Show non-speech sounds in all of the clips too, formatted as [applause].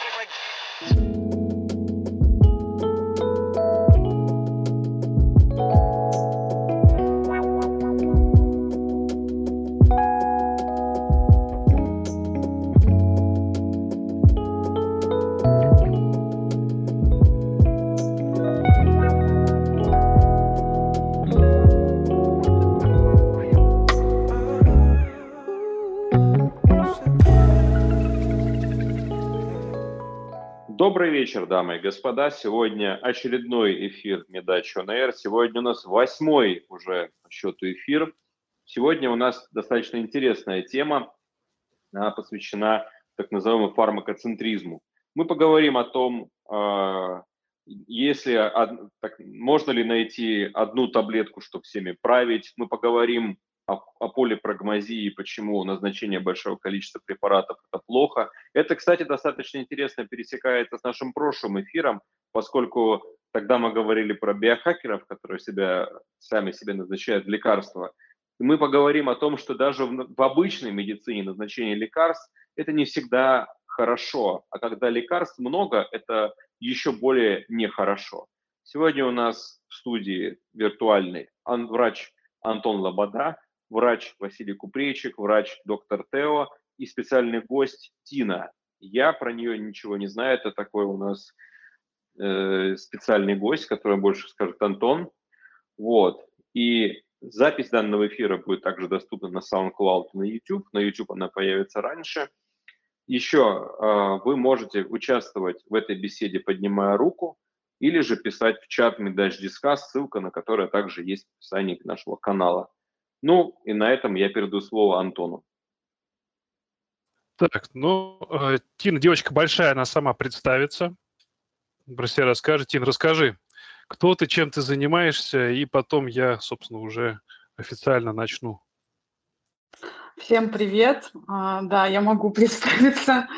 Break, break. Добрый вечер, дамы и господа. Сегодня очередной эфир Медачо НР. Сегодня у нас восьмой уже по счету эфир. Сегодня у нас достаточно интересная тема. Она посвящена так называемому фармакоцентризму. Мы поговорим о том, а, если так, можно ли найти одну таблетку, чтобы всеми править. Мы поговорим о, о полипрагмазии, почему назначение большого количества препаратов – это плохо. Это, кстати, достаточно интересно пересекается с нашим прошлым эфиром, поскольку тогда мы говорили про биохакеров, которые себя, сами себе назначают лекарства. И мы поговорим о том, что даже в, в обычной медицине назначение лекарств – это не всегда хорошо, а когда лекарств много, это еще более нехорошо. Сегодня у нас в студии виртуальный врач Антон Лобода, врач Василий Купрейчик, врач доктор Тео и специальный гость Тина. Я про нее ничего не знаю, это такой у нас э, специальный гость, который больше скажет Антон. Вот. И запись данного эфира будет также доступна на SoundCloud и на YouTube. На YouTube она появится раньше. Еще э, вы можете участвовать в этой беседе, поднимая руку, или же писать в чат Медач Дискас, ссылка на которая также есть в описании нашего канала. Ну, и на этом я передаю слово Антону. Так, ну, э, Тина, девочка большая, она сама представится. Про себя расскажет. Тин, расскажи, кто ты, чем ты занимаешься, и потом я, собственно, уже официально начну. Всем привет. А, да, я могу [laughs] представиться.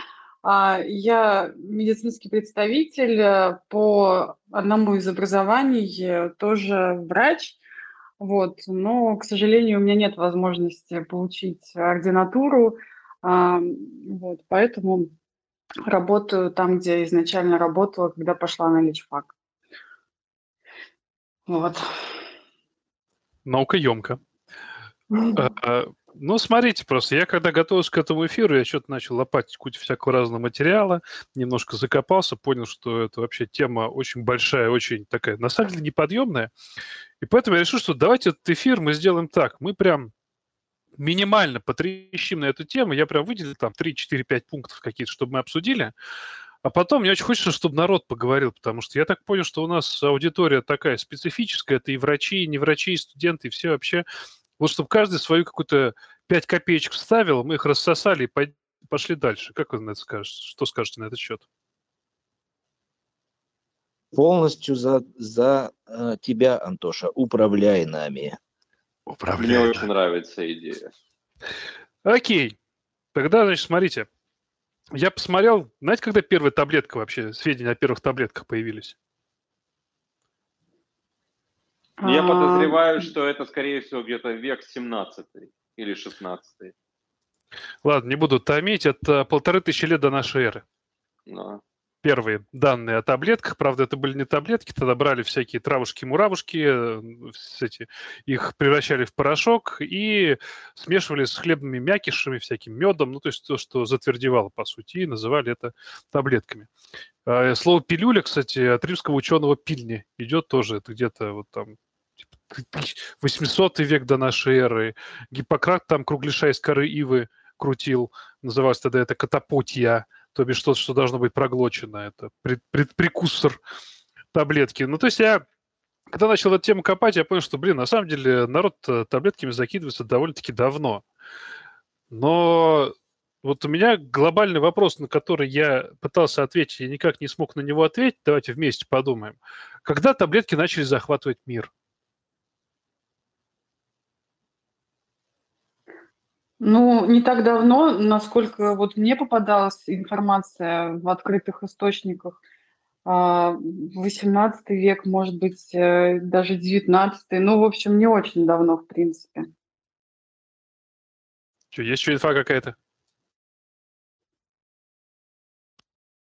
А, я медицинский представитель э, по одному из образований, э, тоже врач – вот, но, к сожалению, у меня нет возможности получить ординатуру, а, вот, поэтому работаю там, где изначально работала, когда пошла на личфак. Вот. Наука емко. Ну, смотрите, просто я когда готовился к этому эфиру, я что-то начал лопатить кучу всякого разного материала, немножко закопался, понял, что это вообще тема очень большая, очень такая, на самом деле, неподъемная. И поэтому я решил, что давайте этот эфир мы сделаем так. Мы прям минимально потрещим на эту тему. Я прям выделил там 3, 4, 5 пунктов какие-то, чтобы мы обсудили. А потом мне очень хочется, чтобы народ поговорил, потому что я так понял, что у нас аудитория такая специфическая. Это и врачи, и не врачи, и студенты, и все вообще. Вот чтобы каждый свою какую-то 5 копеечек вставил, мы их рассосали и пошли дальше. Как вы на это скажете? Что скажете на этот счет? полностью за, за э, тебя, Антоша. Управляй нами. Управляй. Мне очень нравится идея. Окей. Тогда, значит, смотрите. Я посмотрел, знаете, когда первая таблетка вообще, сведения о первых таблетках появились? Я а, подозреваю, что это, скорее всего, где-то век 17 или 16. Ладно, не буду томить. Это полторы тысячи лет до нашей эры. Но первые данные о таблетках. Правда, это были не таблетки, тогда брали всякие травушки-муравушки, э, эти, их превращали в порошок и смешивали с хлебными мякишами, всяким медом, ну, то есть то, что затвердевало, по сути, и называли это таблетками. А, слово «пилюля», кстати, от римского ученого «пильни» идет тоже, это где-то вот там [laughs] 800 типа, век до нашей эры. Гиппократ там кругляша из коры ивы крутил, называлось тогда это катапотия, то бишь что-то, что должно быть проглочено, это пред, пред, прекуссор таблетки. Ну, то есть я, когда начал эту тему копать, я понял, что, блин, на самом деле народ э, таблетками закидывается довольно-таки давно. Но вот у меня глобальный вопрос, на который я пытался ответить, я никак не смог на него ответить. Давайте вместе подумаем. Когда таблетки начали захватывать мир? Ну, не так давно, насколько вот мне попадалась информация в открытых источниках, 18 а, век, может быть, э, даже 19 ну, в общем, не очень давно, в принципе. Что, есть еще инфа какая-то?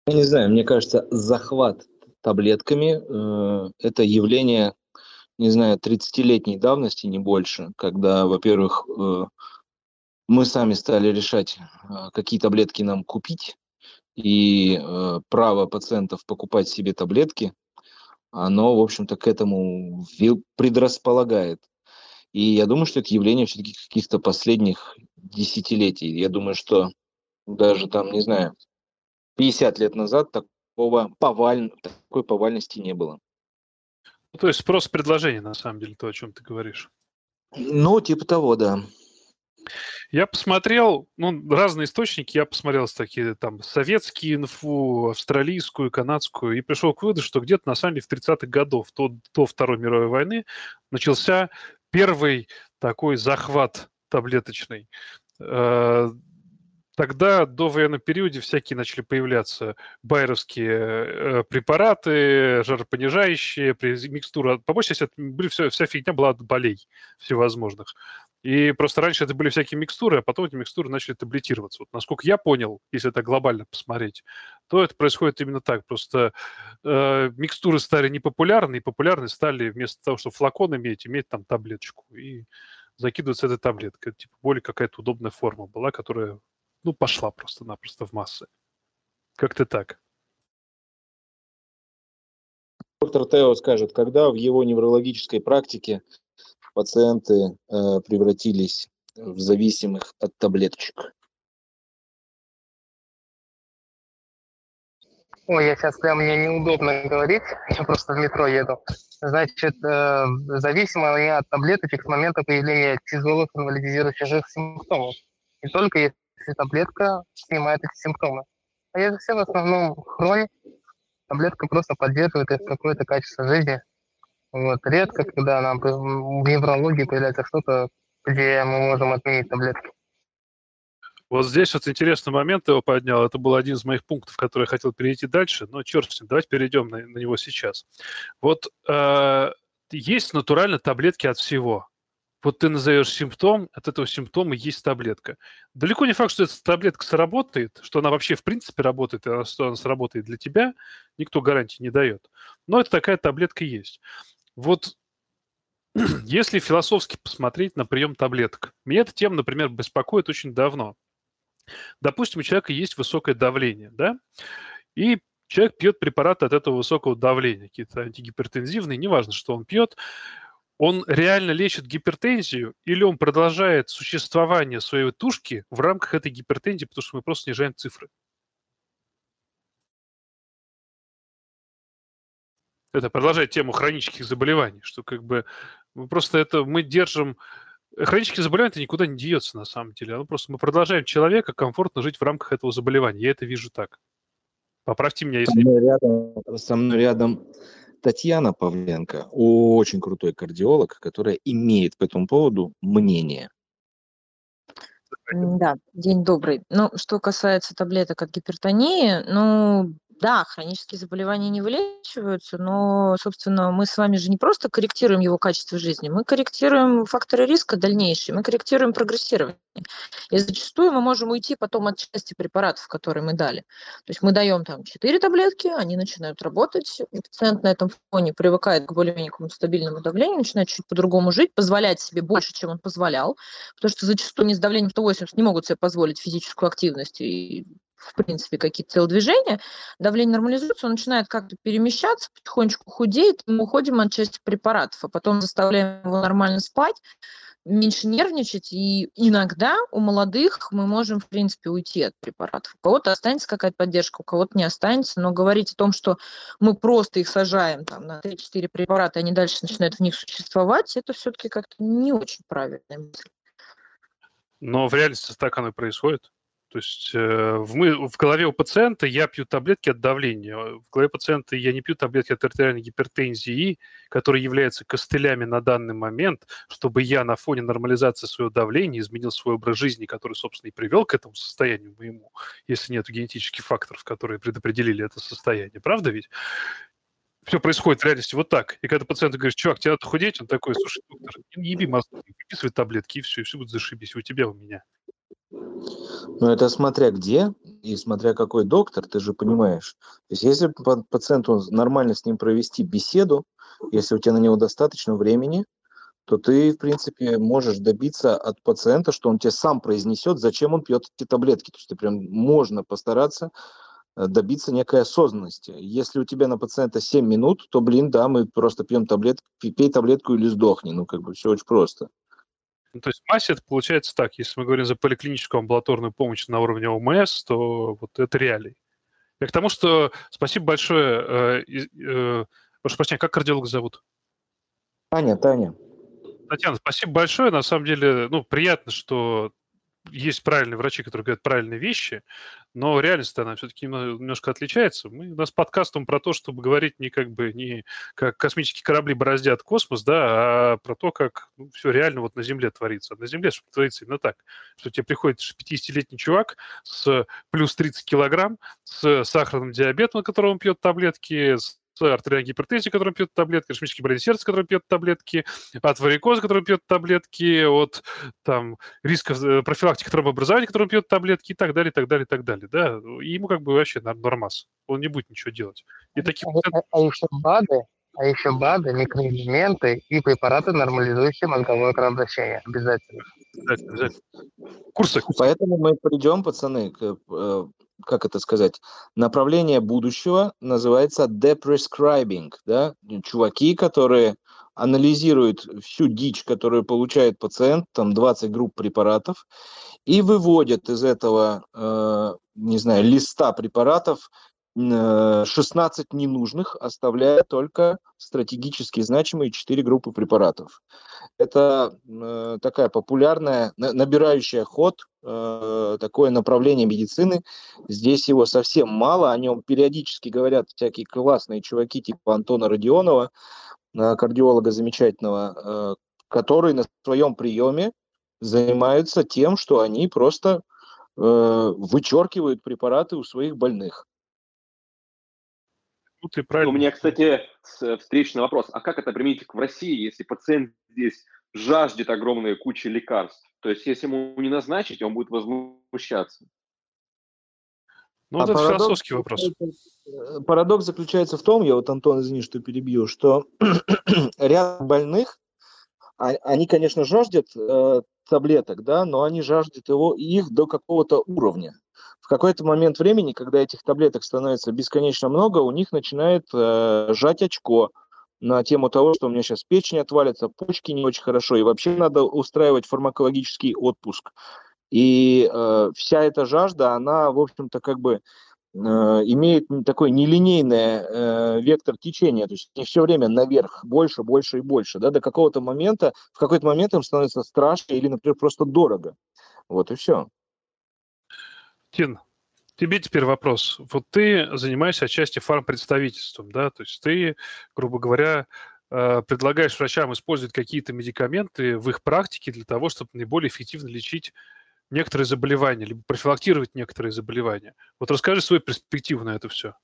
Я не знаю, мне кажется, захват таблетками э, это явление, не знаю, 30-летней давности, не больше, когда, во-первых, э, мы сами стали решать, э, какие таблетки нам купить, и э, право пациентов покупать себе таблетки, оно, в общем-то, к этому предрасполагает. И я думаю, что это явление все-таки каких-то последних десятилетий. Я думаю, что даже там, не знаю, 50 лет назад такого поваль... такой повальности не было. Ну, то есть спрос предложения, на самом деле, то, о чем ты говоришь. Ну, типа того, да. Я посмотрел, ну, разные источники, я посмотрел такие там советские инфу, австралийскую, канадскую, и пришел к выводу, что где-то на самом деле в 30-х годов, до, до Второй мировой войны, начался первый такой захват таблеточный. Э, Тогда до военного периода всякие начали появляться байеровские э, препараты, жаропонижающие, микстура. По большей части были все, вся фигня была от болей всевозможных. И просто раньше это были всякие микстуры, а потом эти микстуры начали таблетироваться. Вот насколько я понял, если это глобально посмотреть, то это происходит именно так. Просто э, микстуры стали непопулярны, и популярны стали вместо того, чтобы флакон иметь, иметь там таблеточку. И закидываться этой таблеткой. Типа более какая-то удобная форма была, которая ну, пошла просто-напросто в массы. Как-то так. Доктор Тео скажет, когда в его неврологической практике пациенты э, превратились в зависимых от таблеточек? Ой, я сейчас прям мне неудобно говорить, я просто в метро еду. Значит, э, зависимо они от таблеточек с момента появления тяжелых инвалидизирующих симптомов. Не только если таблетка снимает эти симптомы. А если все в основном хроник, таблетка просто поддерживает их какое-то качество жизни. Вот. Редко, когда нам в неврологии появляется что-то, где мы можем отменить таблетки. Вот здесь вот интересный момент его поднял. Это был один из моих пунктов, который я хотел перейти дальше. Но черт с ним, давайте перейдем на, на него сейчас. Вот э, есть натурально таблетки от всего вот ты назовешь симптом, от этого симптома есть таблетка. Далеко не факт, что эта таблетка сработает, что она вообще в принципе работает, и что она сработает для тебя, никто гарантии не дает. Но это такая таблетка есть. Вот [clears throat] если философски посмотреть на прием таблеток, меня эта тема, например, беспокоит очень давно. Допустим, у человека есть высокое давление, да, и человек пьет препараты от этого высокого давления, какие-то антигипертензивные, неважно, что он пьет, он реально лечит гипертензию или он продолжает существование своей тушки в рамках этой гипертензии, потому что мы просто снижаем цифры? Это продолжает тему хронических заболеваний, что как бы мы просто это мы держим Хронические заболевания это никуда не деется на самом деле. Оно просто мы продолжаем человека комфортно жить в рамках этого заболевания. Я это вижу так. Поправьте меня, если... Со мной рядом, со мной рядом Татьяна Павленко, очень крутой кардиолог, которая имеет по этому поводу мнение. Да, день добрый. Ну, что касается таблеток от гипертонии, ну, да, хронические заболевания не вылечиваются, но, собственно, мы с вами же не просто корректируем его качество жизни, мы корректируем факторы риска дальнейшие, мы корректируем прогрессирование. И зачастую мы можем уйти потом от части препаратов, которые мы дали. То есть мы даем там 4 таблетки, они начинают работать, пациент на этом фоне привыкает к более-менее стабильному давлению, начинает чуть по-другому жить, позволять себе больше, чем он позволял, потому что зачастую не с давлением 180 не могут себе позволить физическую активность и в принципе, какие-то телодвижения, давление нормализуется, он начинает как-то перемещаться, потихонечку худеет, мы уходим от части препаратов, а потом заставляем его нормально спать, меньше нервничать, и иногда у молодых мы можем, в принципе, уйти от препаратов. У кого-то останется какая-то поддержка, у кого-то не останется, но говорить о том, что мы просто их сажаем там, на 3-4 препарата, и они дальше начинают в них существовать, это все-таки как-то не очень правильная мысль. Но в реальности так оно и происходит. То есть э, в, мы, в голове у пациента я пью таблетки от давления, в голове пациента я не пью таблетки от артериальной гипертензии, которые являются костылями на данный момент, чтобы я на фоне нормализации своего давления изменил свой образ жизни, который, собственно, и привел к этому состоянию моему, если нет генетических факторов, которые предопределили это состояние. Правда ведь? все происходит в реальности вот так. И когда пациент говорит, чувак, тебе надо худеть, он такой, слушай, доктор, не еби мозги, выписывай таблетки, и все, и все будет зашибись, у тебя, у меня. Ну, это смотря где. и смотря какой доктор, ты же понимаешь. То есть если пациенту нормально с ним провести беседу, если у тебя на него достаточно времени, то ты, в принципе, можешь добиться от пациента, что он тебе сам произнесет, зачем он пьет эти таблетки. То есть ты прям можно постараться э, добиться некой осознанности. Если у тебя на пациента 7 минут, то, блин, да, мы просто пьем таблетку, пей таблетку или сдохни. Ну, как бы все очень просто. Ну, то есть в массе это получается так. Если мы говорим за поликлиническую амбулаторную помощь на уровне ОМС, то вот это реалий. Я к тому, что спасибо большое. Э, э, прошу прощения, как кардиолога зовут? Таня, Таня. Татьяна, спасибо большое. На самом деле, ну, приятно, что есть правильные врачи, которые говорят правильные вещи, но реальность она все-таки немножко отличается. Мы, у нас подкаст он про то, чтобы говорить не как бы не как космические корабли бороздят космос, да, а про то, как ну, все реально вот на Земле творится. На Земле творится именно так, что тебе приходит 50-летний чувак с плюс 30 килограмм, с сахарным диабетом, на котором он пьет таблетки, с артериальной гипертензии, который пьет таблетки, ишемический болезнь сердца, который пьет таблетки, от варикоза, который пьет таблетки, от там, рисков э, профилактики тромбообразования, который пьет таблетки и так далее, и так далее, и так далее. Да? И ему как бы вообще нормас. Он не будет ничего делать. И таких... а, а, а еще БАДы, а еще БАДы, микроэлементы и препараты, нормализующие мозговое кровообращение. Обязательно. Обязательно, обязательно. Курсы. Поэтому мы придем, пацаны, к э, как это сказать, направление будущего называется deprescribing, да, чуваки, которые анализируют всю дичь, которую получает пациент, там 20 групп препаратов, и выводят из этого, э, не знаю, листа препаратов 16 э, ненужных, оставляя только стратегически значимые 4 группы препаратов. Это э, такая популярная, набирающая ход, э, такое направление медицины. Здесь его совсем мало, о нем периодически говорят всякие классные чуваки типа Антона Родионова, э, кардиолога замечательного, э, который на своем приеме занимаются тем, что они просто э, вычеркивают препараты у своих больных ну, ты правильно. У меня, кстати, встречный вопрос. А как это применить в России, если пациент здесь жаждет огромной кучи лекарств? То есть, если ему не назначить, он будет возмущаться. Ну, а это парадокс, философский вопрос. Э, парадокс заключается в том, я вот, Антон, извини, что перебью, что [clears throat] ряд больных, а, они, конечно, жаждут э, таблеток, да, но они жаждут его, их до какого-то уровня в какой-то момент времени, когда этих таблеток становится бесконечно много, у них начинает э, жать очко на тему того, что у меня сейчас печень отвалится, почки не очень хорошо, и вообще надо устраивать фармакологический отпуск. И э, вся эта жажда, она, в общем-то, как бы имеет такой нелинейный э, вектор течения, то есть не все время наверх, больше, больше и больше, да, до какого-то момента, в какой-то момент им становится страшно или, например, просто дорого. Вот и все. Тин, тебе теперь вопрос. Вот ты занимаешься отчасти фармпредставительством, да, то есть ты, грубо говоря, э, предлагаешь врачам использовать какие-то медикаменты в их практике для того, чтобы наиболее эффективно лечить некоторые заболевания, либо профилактировать некоторые заболевания. Вот расскажи свою перспективу на это все.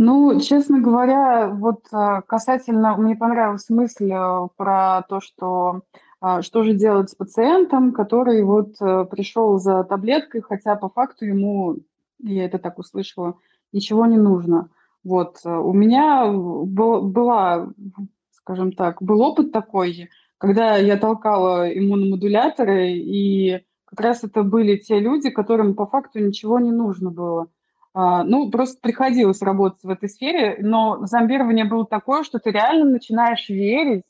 Ну, честно говоря, вот э, касательно, мне понравилась мысль э, про то, что а, что же делать с пациентом, который вот э, пришел за таблеткой, хотя по факту ему, я это так услышала, ничего не нужно. Вот у меня был, была, скажем так, был опыт такой, когда я толкала иммуномодуляторы, и как раз это были те люди, которым по факту ничего не нужно было. А, ну, просто приходилось работать в этой сфере, но зомбирование было такое, что ты реально начинаешь верить,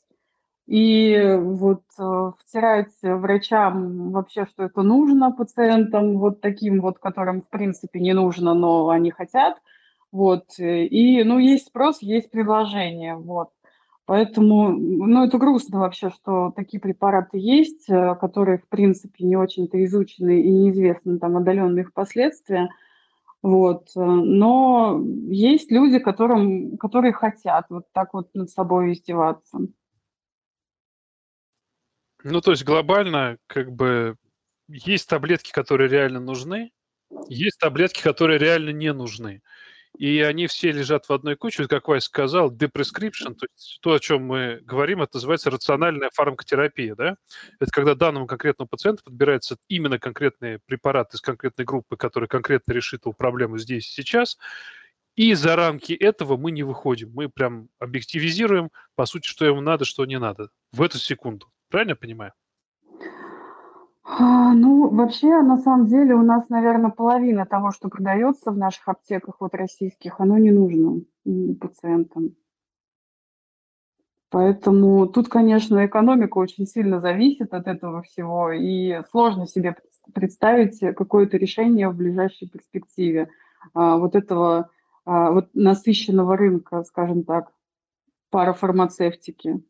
и вот э, втирать врачам вообще, что это нужно пациентам, вот таким вот, которым в принципе не нужно, но они хотят. Вот. И, ну, есть спрос, есть предложение. Вот. Поэтому, ну, это грустно вообще, что такие препараты есть, э, которые, в принципе, не очень-то изучены и неизвестны там отдаленные их последствия. Вот. Но есть люди, которым, которые хотят вот так вот над собой издеваться. Ну, то есть глобально, как бы, есть таблетки, которые реально нужны, есть таблетки, которые реально не нужны. И они все лежат в одной куче, как Вайс сказал, deprescription, то есть то, о чем мы говорим, это называется рациональная фармакотерапия, да? Это когда данному конкретному пациенту подбирается именно конкретный препарат из конкретной группы, который конкретно решит его проблему здесь и сейчас, и за рамки этого мы не выходим. Мы прям объективизируем, по сути, что ему надо, что не надо в эту секунду. Правильно я понимаю? А, Ну, вообще, на самом деле, у нас, наверное, половина того, что продается в наших аптеках, вот российских, оно не нужно пациентам. Поэтому тут, конечно, экономика очень сильно зависит от этого всего, и сложно себе представить какое-то решение в ближайшей перспективе а, вот этого а, вот насыщенного рынка, скажем так, парафармацевтики.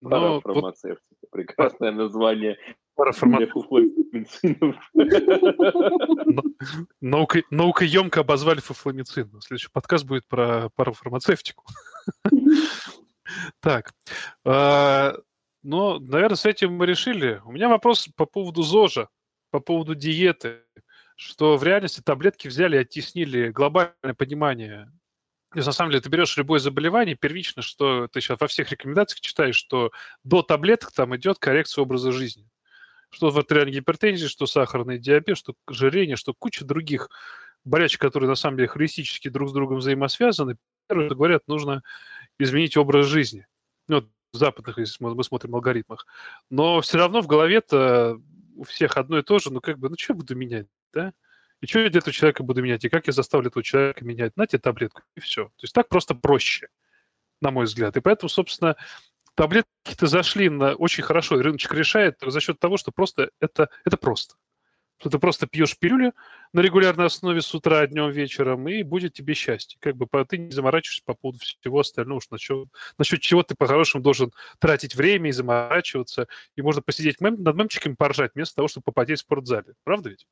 Ну, Парафармацевтика. Вот... Прекрасное название. Парафармацевтика. Наука, наукоемко обозвали фуфламицин. Следующий подкаст будет про парафармацевтику. Так. А, ну, наверное, с этим мы решили. У меня вопрос по поводу ЗОЖа, по поводу диеты что в реальности таблетки взяли и оттеснили глобальное понимание. То на самом деле, ты берешь любое заболевание, первично, что ты сейчас во всех рекомендациях читаешь, что до таблеток там идет коррекция образа жизни. Что в артериальной гипертензии, что сахарный диабет, что ожирение, что куча других болячек, которые на самом деле холистически друг с другом взаимосвязаны. Первое, говорят, нужно изменить образ жизни. Ну, в западных, если мы смотрим алгоритмах. Но все равно в голове-то у всех одно и то же, ну как бы, ну что я буду менять? да? И что я для этого человека буду менять? И как я заставлю этого человека менять? На тебе таблетку, и все. То есть так просто проще, на мой взгляд. И поэтому, собственно, таблетки-то зашли на очень хорошо, и рыночек решает за счет того, что просто это, это просто. Что ты просто пьешь пилюли на регулярной основе с утра, днем, вечером, и будет тебе счастье. Как бы ты не заморачиваешься по поводу всего остального, уж насчет, насчет чего ты по-хорошему должен тратить время и заморачиваться, и можно посидеть мем, над мемчиками поржать, вместо того, чтобы попадать в спортзале. Правда ведь?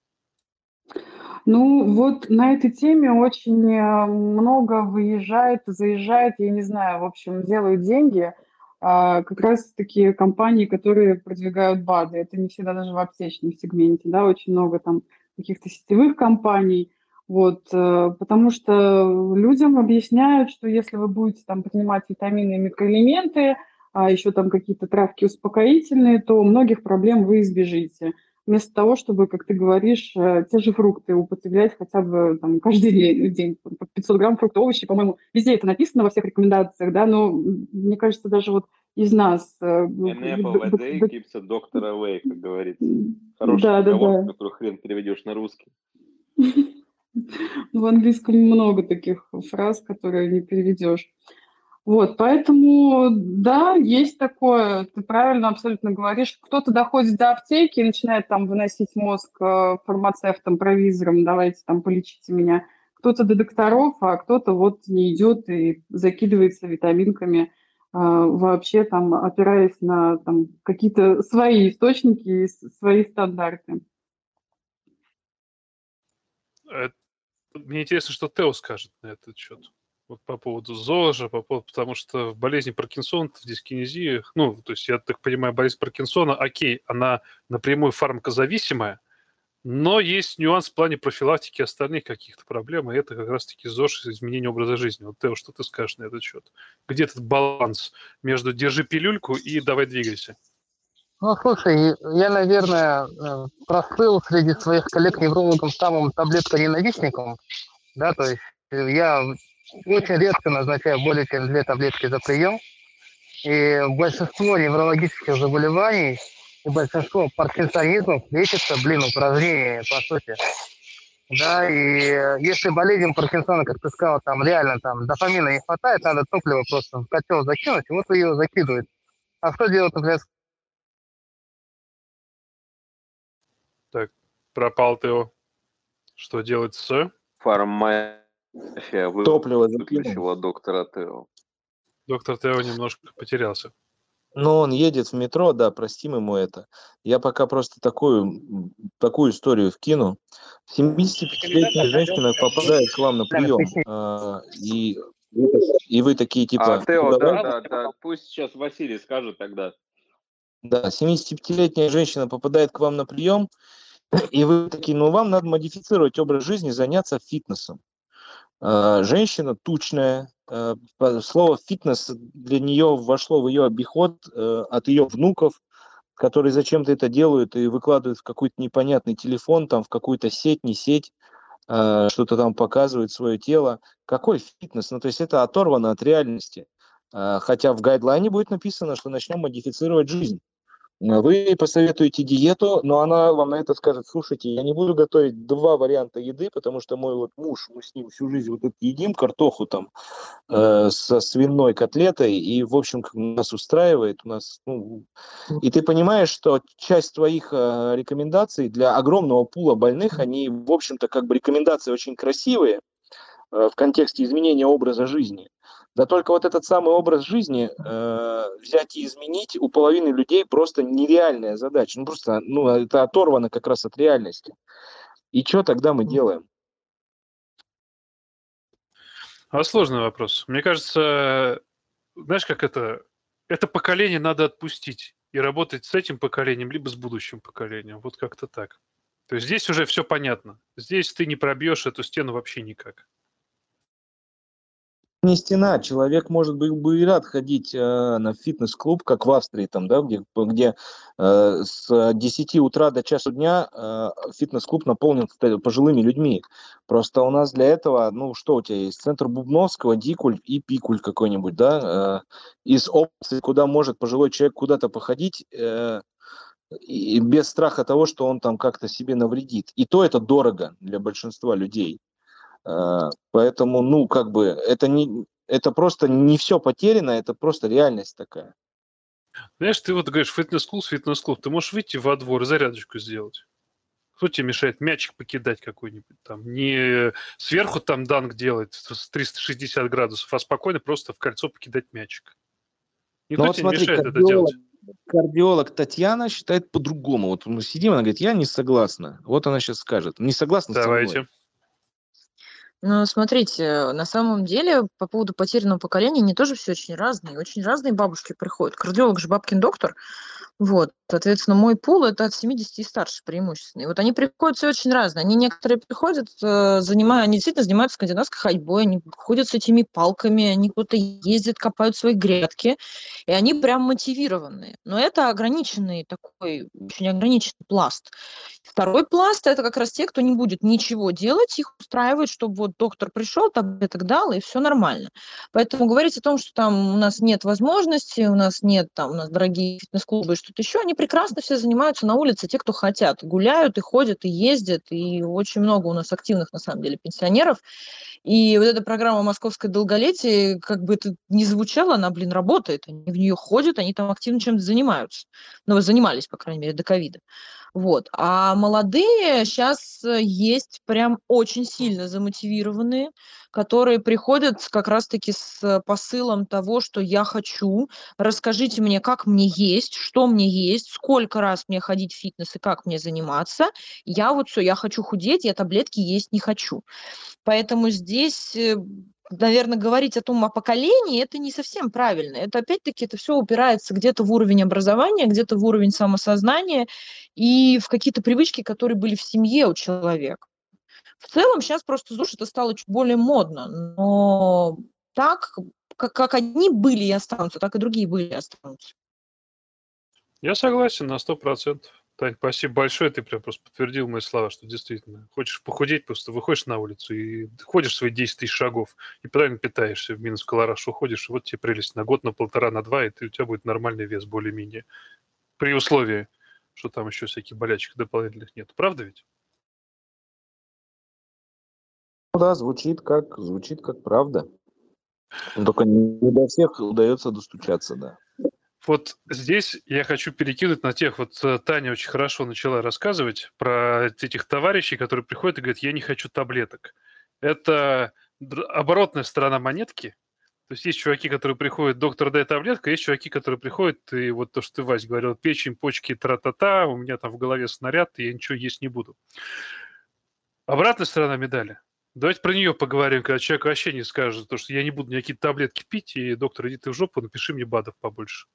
Ну, вот на этой теме очень э, много выезжает, заезжает, я не знаю, в общем, делают деньги а, как раз такие компании, которые продвигают БАДы. Это не всегда даже в аптечном сегменте, да, очень много там каких-то сетевых компаний, вот, э, потому что людям объясняют, что если вы будете там принимать витамины и микроэлементы, а еще там какие-то травки успокоительные, то многих проблем вы избежите вместо того, чтобы, как ты говоришь, э, те же фрукты употреблять хотя бы там, каждый день, по 500 грамм фруктов, овощи, по-моему, везде это написано во всех рекомендациях, да, но мне кажется, даже вот из нас... An apple a day keeps a doctor away, как говорится. Хороший да, да, да. который хрен переведешь на русский. [laughs] В английском много таких фраз, которые не переведешь. Вот, поэтому, да, есть такое, ты правильно абсолютно говоришь. Кто-то доходит до аптеки и начинает там выносить мозг э, фармацевтам, провизорам, давайте там полечите меня. Кто-то до докторов, а кто-то вот не идет и закидывается витаминками, э, вообще там опираясь на там, какие-то свои источники и свои стандарты. Э, мне интересно, что Тео скажет на этот счет вот по поводу ЗОЖа, по поводу, потому что в болезни Паркинсона, в дискинезии, ну, то есть я так понимаю, болезнь Паркинсона, окей, она напрямую фармакозависимая, но есть нюанс в плане профилактики остальных каких-то проблем, и это как раз-таки ЗОЖ изменение образа жизни. Вот, Тео, что ты скажешь на этот счет? Где этот баланс между держи пилюльку и давай двигайся? Ну, слушай, я, наверное, э, прослыл среди своих коллег-неврологов самым таблетко-ненавистником, да, то есть э, я очень редко назначаю более чем две таблетки за прием. И большинство неврологических заболеваний и большинство паркинсонизмов лечится, блин, упражнениями, по сути. Да, и если болезнь Паркинсона, как ты сказал, там реально там дофамина не хватает, надо топливо просто в котел закинуть, и вот ее закидывают. А что делать, например, Так, пропал ты. Что делать с? Фарма Топливо выключила доктора Тео. Доктор Тео немножко потерялся. Но он едет в метро, да, простим ему это. Я пока просто такую, такую историю вкину. 75-летняя женщина попадает к вам на прием, а, и, и вы такие типа... А, Тео, да, да, да, пусть сейчас Василий скажет тогда. Да, 75-летняя женщина попадает к вам на прием, И вы такие, ну вам надо модифицировать образ жизни, заняться фитнесом. Э, женщина тучная, э, слово фитнес для нее вошло в ее обиход э, от ее внуков, которые зачем-то это делают и выкладывают в какой-то непонятный телефон, там в какую-то сеть, не сеть, что-то там показывают свое тело. Какой фитнес? Ну, то есть это оторвано от реальности. Хотя в гайдлайне будет написано, что начнем модифицировать жизнь. Вы посоветуете диету, но она вам на это скажет, слушайте, я не буду готовить два варианта еды, потому что мой вот муж, мы с ним всю жизнь вот это едим картоху там э, со свиной котлетой, и, в общем, нас устраивает, у нас, ну, и ты понимаешь, что часть твоих э, рекомендаций для огромного пула больных, они, в общем-то, как бы рекомендации очень красивые э, в контексте изменения образа жизни, да только вот этот самый образ жизни э, взять и изменить у половины людей просто нереальная задача. Ну просто, ну это оторвано как раз от реальности. И что тогда мы делаем? А сложный вопрос. Мне кажется, знаешь, как это? Это поколение надо отпустить и работать с этим поколением, либо с будущим поколением. Вот как-то так. То есть здесь уже все понятно. Здесь ты не пробьешь эту стену вообще никак не стена. Человек, может быть, бы и рад ходить э, на фитнес-клуб, как в Австрии, там, да, где, где э, с 10 утра до часу дня э, фитнес-клуб наполнен пожилыми людьми. Просто у нас для этого, ну, что у тебя есть? Центр Бубновского, Дикуль и Пикуль какой-нибудь, да, э, из опций, куда может пожилой человек куда-то походить, э, и без страха того, что он там как-то себе навредит. И то это дорого для большинства людей. А, поэтому, ну, как бы, это, не, это просто не все потеряно, это просто реальность такая. Знаешь, ты вот говоришь, фитнес-клуб, фитнес-клуб, ты можешь выйти во двор и зарядочку сделать. Кто тебе мешает мячик покидать какой-нибудь там? Не сверху там данк делать с 360 градусов, а спокойно просто в кольцо покидать мячик. Никто ну, вот тебе смотри, мешает это делать. Кардиолог Татьяна считает по-другому. Вот мы сидим, она говорит, я не согласна. Вот она сейчас скажет. Не согласна Давайте. со мной. Ну, смотрите, на самом деле по поводу потерянного поколения они тоже все очень разные. Очень разные бабушки приходят. Кардиолог же бабкин доктор. Вот, соответственно, мой пул это от 70 и старше преимущественно. И вот они приходят все очень разные. Они некоторые приходят, э, занимая, они действительно занимаются скандинавской ходьбой, они ходят с этими палками, они куда-то ездят, копают свои грядки, и они прям мотивированные. Но это ограниченный такой, очень ограниченный пласт. Второй пласт это как раз те, кто не будет ничего делать, их устраивает, чтобы вот доктор пришел, таблеток дал, и все нормально. Поэтому говорить о том, что там у нас нет возможности, у нас нет там, у нас дорогие фитнес-клубы, что-то еще, они прекрасно все занимаются на улице, те, кто хотят, гуляют и ходят, и ездят, и очень много у нас активных, на самом деле, пенсионеров. И вот эта программа «Московское долголетие», как бы это ни звучало, она, блин, работает, они в нее ходят, они там активно чем-то занимаются. Ну, занимались, по крайней мере, до ковида. Вот. А молодые сейчас э, есть прям очень сильно замотивированные, которые приходят как раз-таки с посылом того, что я хочу, расскажите мне, как мне есть, что мне есть, сколько раз мне ходить в фитнес и как мне заниматься. Я вот все, я хочу худеть, я таблетки есть не хочу. Поэтому здесь э, наверное, говорить о том, о поколении, это не совсем правильно. Это опять-таки это все упирается где-то в уровень образования, где-то в уровень самосознания и в какие-то привычки, которые были в семье у человека. В целом сейчас просто ЗУШ это стало чуть более модно, но так, как, как одни были и останутся, так и другие были и останутся. Я согласен на сто процентов. Тань, спасибо большое. Ты прям просто подтвердил мои слова, что действительно хочешь похудеть, просто выходишь на улицу и ходишь свои 10 тысяч шагов и правильно питаешься, в минус колораж уходишь, и вот тебе прелесть на год, на полтора, на два, и ты, у тебя будет нормальный вес более-менее. При условии, что там еще всяких болячек дополнительных нет. Правда ведь? Ну да, звучит как, звучит как правда. Только не до всех удается достучаться, да. Вот здесь я хочу перекинуть на тех, вот э, Таня очень хорошо начала рассказывать про этих товарищей, которые приходят и говорят, я не хочу таблеток. Это оборотная сторона монетки. То есть есть чуваки, которые приходят, доктор, дай таблетку, есть чуваки, которые приходят, и вот то, что ты, Вась, говорил, печень, почки, тра-та-та, у меня там в голове снаряд, и я ничего есть не буду. Обратная сторона медали. Давайте про нее поговорим, когда человек вообще не скажет, то, что я не буду никакие таблетки пить, и доктор, иди ты в жопу, напиши мне БАДов побольше.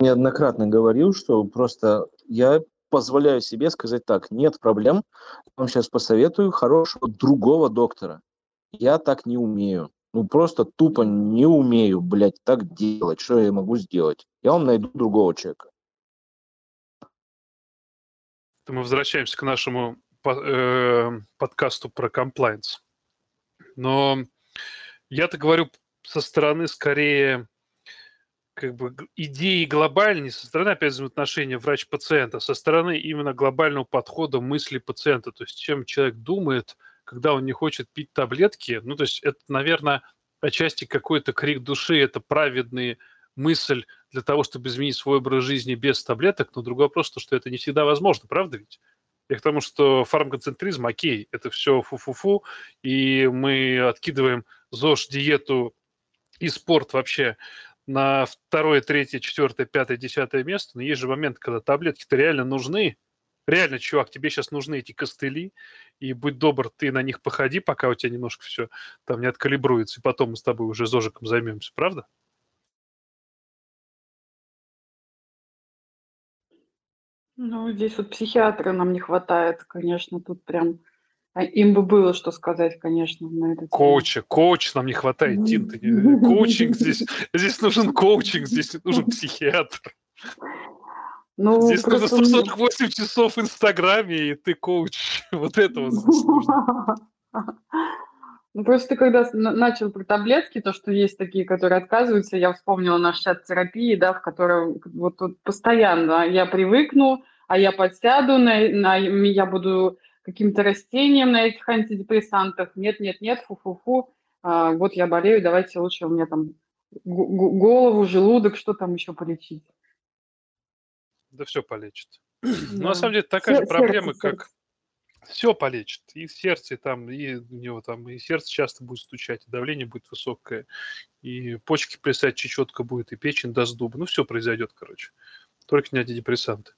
Неоднократно говорил, что просто я позволяю себе сказать так, нет проблем, я вам сейчас посоветую хорошего другого доктора. Я так не умею. Ну, просто тупо не умею, блядь, так делать. Что я могу сделать? Я вам найду другого человека. Мы возвращаемся к нашему э, подкасту про комплайнс. Но я-то говорю со стороны скорее как бы идеи глобальной, со стороны, опять же, отношения врач-пациента, со стороны именно глобального подхода мысли пациента, то есть чем человек думает, когда он не хочет пить таблетки, ну, то есть это, наверное, отчасти какой-то крик души, это праведная мысль для того, чтобы изменить свой образ жизни без таблеток, но другой вопрос, то, что это не всегда возможно, правда ведь? Я к тому, что фармконцентризм, окей, это все фу-фу-фу, и мы откидываем ЗОЖ, диету и спорт вообще на второе, третье, четвертое, пятое, десятое место, но есть же момент, когда таблетки-то реально нужны. Реально, чувак, тебе сейчас нужны эти костыли, и будь добр, ты на них походи, пока у тебя немножко все там не откалибруется, и потом мы с тобой уже зожиком займемся, правда? Ну, здесь вот психиатра нам не хватает, конечно, тут прям а им бы было что сказать, конечно, на это. Коуча, коуч нам не хватает, Тин, [laughs] коучинг здесь, здесь нужен коучинг, здесь нужен психиатр. Ну, здесь нужно 148 часов в Инстаграме, и ты коуч. [laughs] Вот этого. [laughs] Ну, просто когда начал про таблетки, то, что есть такие, которые отказываются, я вспомнила наш чат терапии, да, в котором вот, вот постоянно я привыкну, а я подсяду, на, на, я буду каким-то растением на этих антидепрессантах. Нет, нет, нет, фу-фу-фу. А, вот я болею, давайте лучше у меня там голову, желудок, что там еще полечить. Да все полечит. Да. [clears throat] Ну, на самом деле такая Сер- же проблема, сердце, как все полечит. И сердце, и там, и у него там, и сердце часто будет стучать, и давление будет высокое, и почки плясать чечетка будет, и печень даст дуб. Ну, все произойдет, короче. Только не антидепрессанты.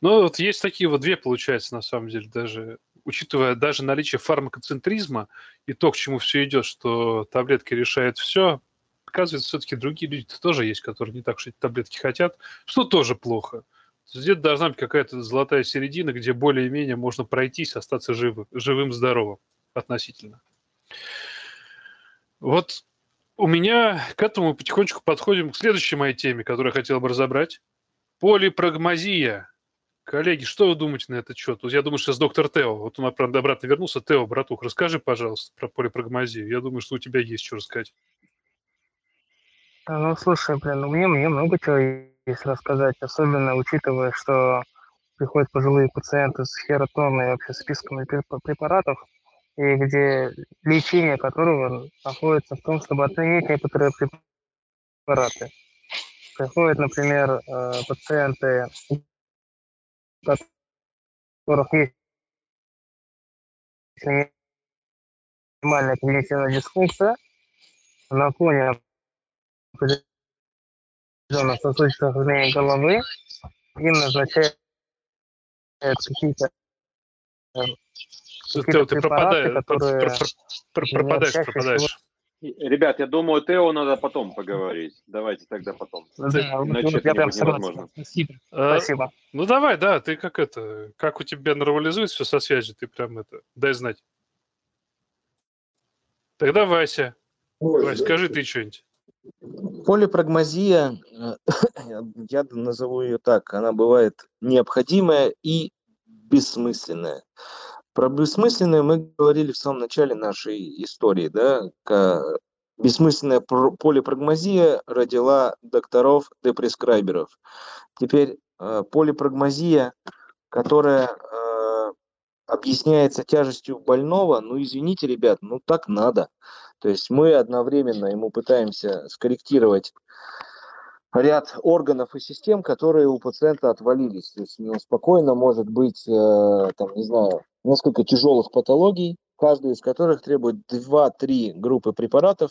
Ну, вот есть такие вот две, получается, на самом деле, даже учитывая даже наличие фармакоцентризма и то, к чему все идет, что таблетки решают все, оказывается, все-таки другие люди -то тоже есть, которые не так уж эти таблетки хотят, что тоже плохо. Здесь должна быть какая-то золотая середина, где более-менее можно пройтись, остаться живым, живым, здоровым относительно. Вот у меня к этому потихонечку подходим к следующей моей теме, которую я хотел бы разобрать. Полипрагмазия Коллеги, что вы думаете на этот счет? Вот я думаю, сейчас доктор Тео, вот он обратно вернулся. Тео, братух, расскажи, пожалуйста, про полипрагмазию. Я думаю, что у тебя есть что рассказать. Ну, слушай, блин, ну, мне, мне много чего есть рассказать, особенно учитывая, что приходят пожилые пациенты с херотонной вообще списком препаратов, и где лечение которого находится в том, чтобы отменить некоторые препараты. Приходят, например, э, пациенты которых есть минимальная когнитивная дисфункция на фоне определенных сосудистых изменений головы им назначают какие-то ты, ты пропадаешь, которые пропадаешь, пропадаешь. Ребят, я думаю, Тео надо потом поговорить. Давайте тогда потом. Да, Иначе я прям согласен. Спасибо. А, Спасибо. Ну давай, да, ты как это, как у тебя нормализуется все со связью, ты прям это, дай знать. Тогда Вася. Ой, Вася, скажи ты что-нибудь. Полипрагмазия, э, [laughs] я назову ее так, она бывает необходимая и бессмысленная. Про бессмысленное мы говорили в самом начале нашей истории, да, бессмысленная полипрагмазия родила докторов депрескрайберов. Теперь э, полипрагмазия, которая э, объясняется тяжестью больного, ну извините, ребят, ну так надо. То есть мы одновременно ему пытаемся скорректировать ряд органов и систем, которые у пациента отвалились. То есть у него спокойно может быть, э, там, не знаю, несколько тяжелых патологий, каждая из которых требует 2-3 группы препаратов.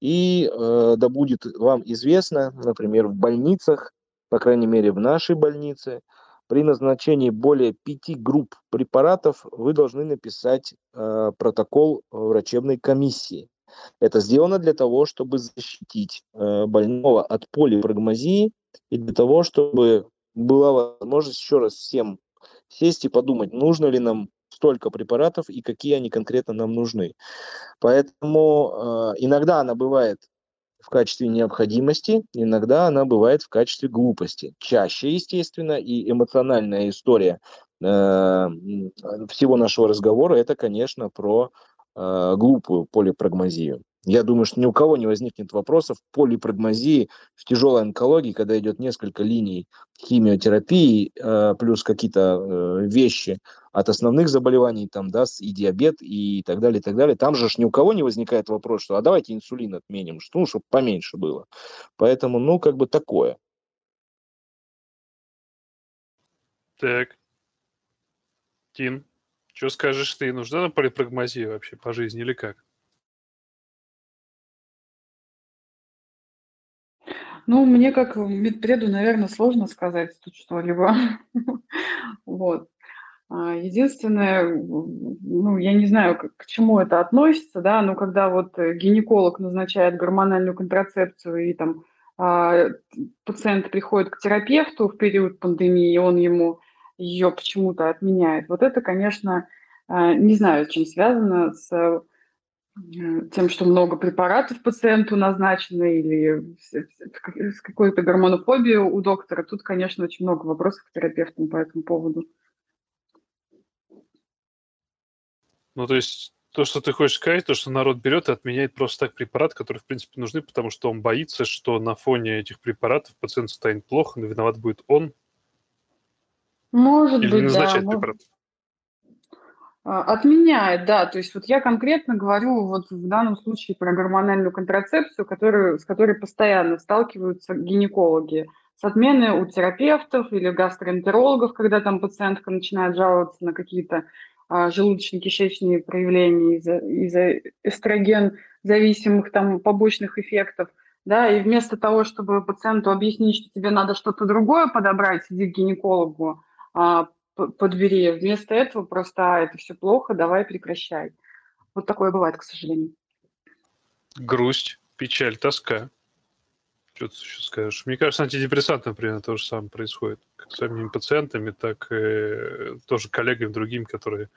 И э, да будет вам известно, например, в больницах, по крайней мере в нашей больнице, при назначении более пяти групп препаратов вы должны написать э, протокол врачебной комиссии. Это сделано для того, чтобы защитить э, больного от полипрагмазии и для того, чтобы была возможность еще раз всем сесть и подумать, нужно ли нам столько препаратов и какие они конкретно нам нужны. Поэтому э, иногда она бывает в качестве необходимости, иногда она бывает в качестве глупости. Чаще, естественно, и эмоциональная история э, всего нашего разговора это, конечно, про э, глупую полипрагмазию. Я думаю, что ни у кого не возникнет вопросов полипрагмазии в тяжелой онкологии, когда идет несколько линий химиотерапии, э, плюс какие-то э, вещи от основных заболеваний, там, да, и диабет, и так далее, и так далее. Там же ни у кого не возникает вопрос, что а давайте инсулин отменим, что, ну, чтобы поменьше было. Поэтому, ну, как бы такое. Так. Тин, что скажешь ты? Нужна нам полипрагмазия вообще по жизни или как? Ну, мне как медпреду, наверное, сложно сказать тут что-либо. [laughs] Вот. А, единственное, ну, я не знаю, к, чему это относится, да, но когда вот гинеколог назначает гормональную контрацепцию и там а, пациент приходит к терапевту в период пандемии, и он ему ее почему-то отменяет, вот это, конечно, а, не знаю, чем связано, с тем, что много препаратов пациенту назначено или с какой-то гормонофобией у доктора. Тут, конечно, очень много вопросов к терапевтам по этому поводу. Ну, то есть то, что ты хочешь сказать, то, что народ берет и отменяет просто так препарат, который, в принципе, нужны, потому что он боится, что на фоне этих препаратов пациент станет плохо, но виноват будет он. Может Или быть, не назначать да. препарат. А, отменяет, да. То есть вот я конкретно говорю вот в данном случае про гормональную контрацепцию, которую, с которой постоянно сталкиваются гинекологи. С отменой у терапевтов или гастроэнтерологов, когда там пациентка начинает жаловаться на какие-то а, желудочно-кишечные проявления из-за, из-за эстроген зависимых там побочных эффектов. Да, и вместо того, чтобы пациенту объяснить, что тебе надо что-то другое подобрать, иди к гинекологу, а, подбери. Вместо этого просто, а, это все плохо, давай прекращай. Вот такое бывает, к сожалению. Грусть, печаль, тоска. Что ты еще скажешь? Мне кажется, антидепрессанты, например, то же самое происходит. Как с самими пациентами, так и тоже коллегами другими, которые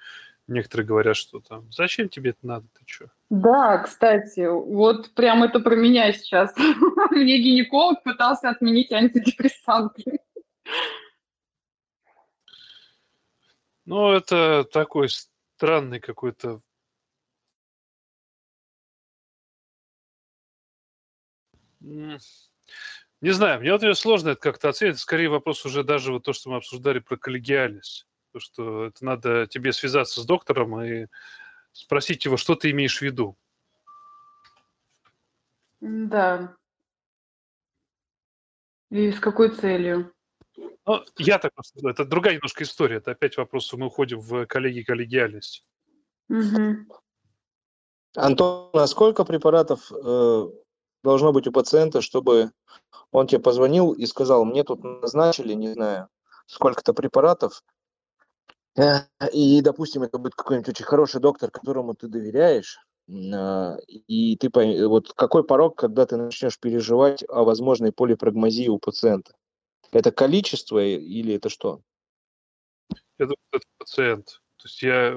некоторые говорят, что там, зачем тебе это надо, ты что? Да, кстати, вот прям это про меня сейчас. [laughs] Мне гинеколог пытался отменить антидепрессанты. Ну, это такой странный какой-то Не знаю, мне вот сложно это как-то оценить. Скорее вопрос уже даже вот то, что мы обсуждали про коллегиальность. То, что это надо тебе связаться с доктором и спросить его, что ты имеешь в виду. Да. И с какой целью? Ну, я так. Это другая немножко история. Это опять вопрос, мы уходим в коллеги коллегиальность. Угу. Антон, а сколько препаратов э, должно быть у пациента, чтобы он тебе позвонил и сказал, мне тут назначили, не знаю, сколько-то препаратов, э, и, допустим, это будет какой-нибудь очень хороший доктор, которому ты доверяешь, э, и ты вот какой порог, когда ты начнешь переживать о возможной полипрагмазии у пациента? Это количество или это что? Думаю, это пациент. То есть я,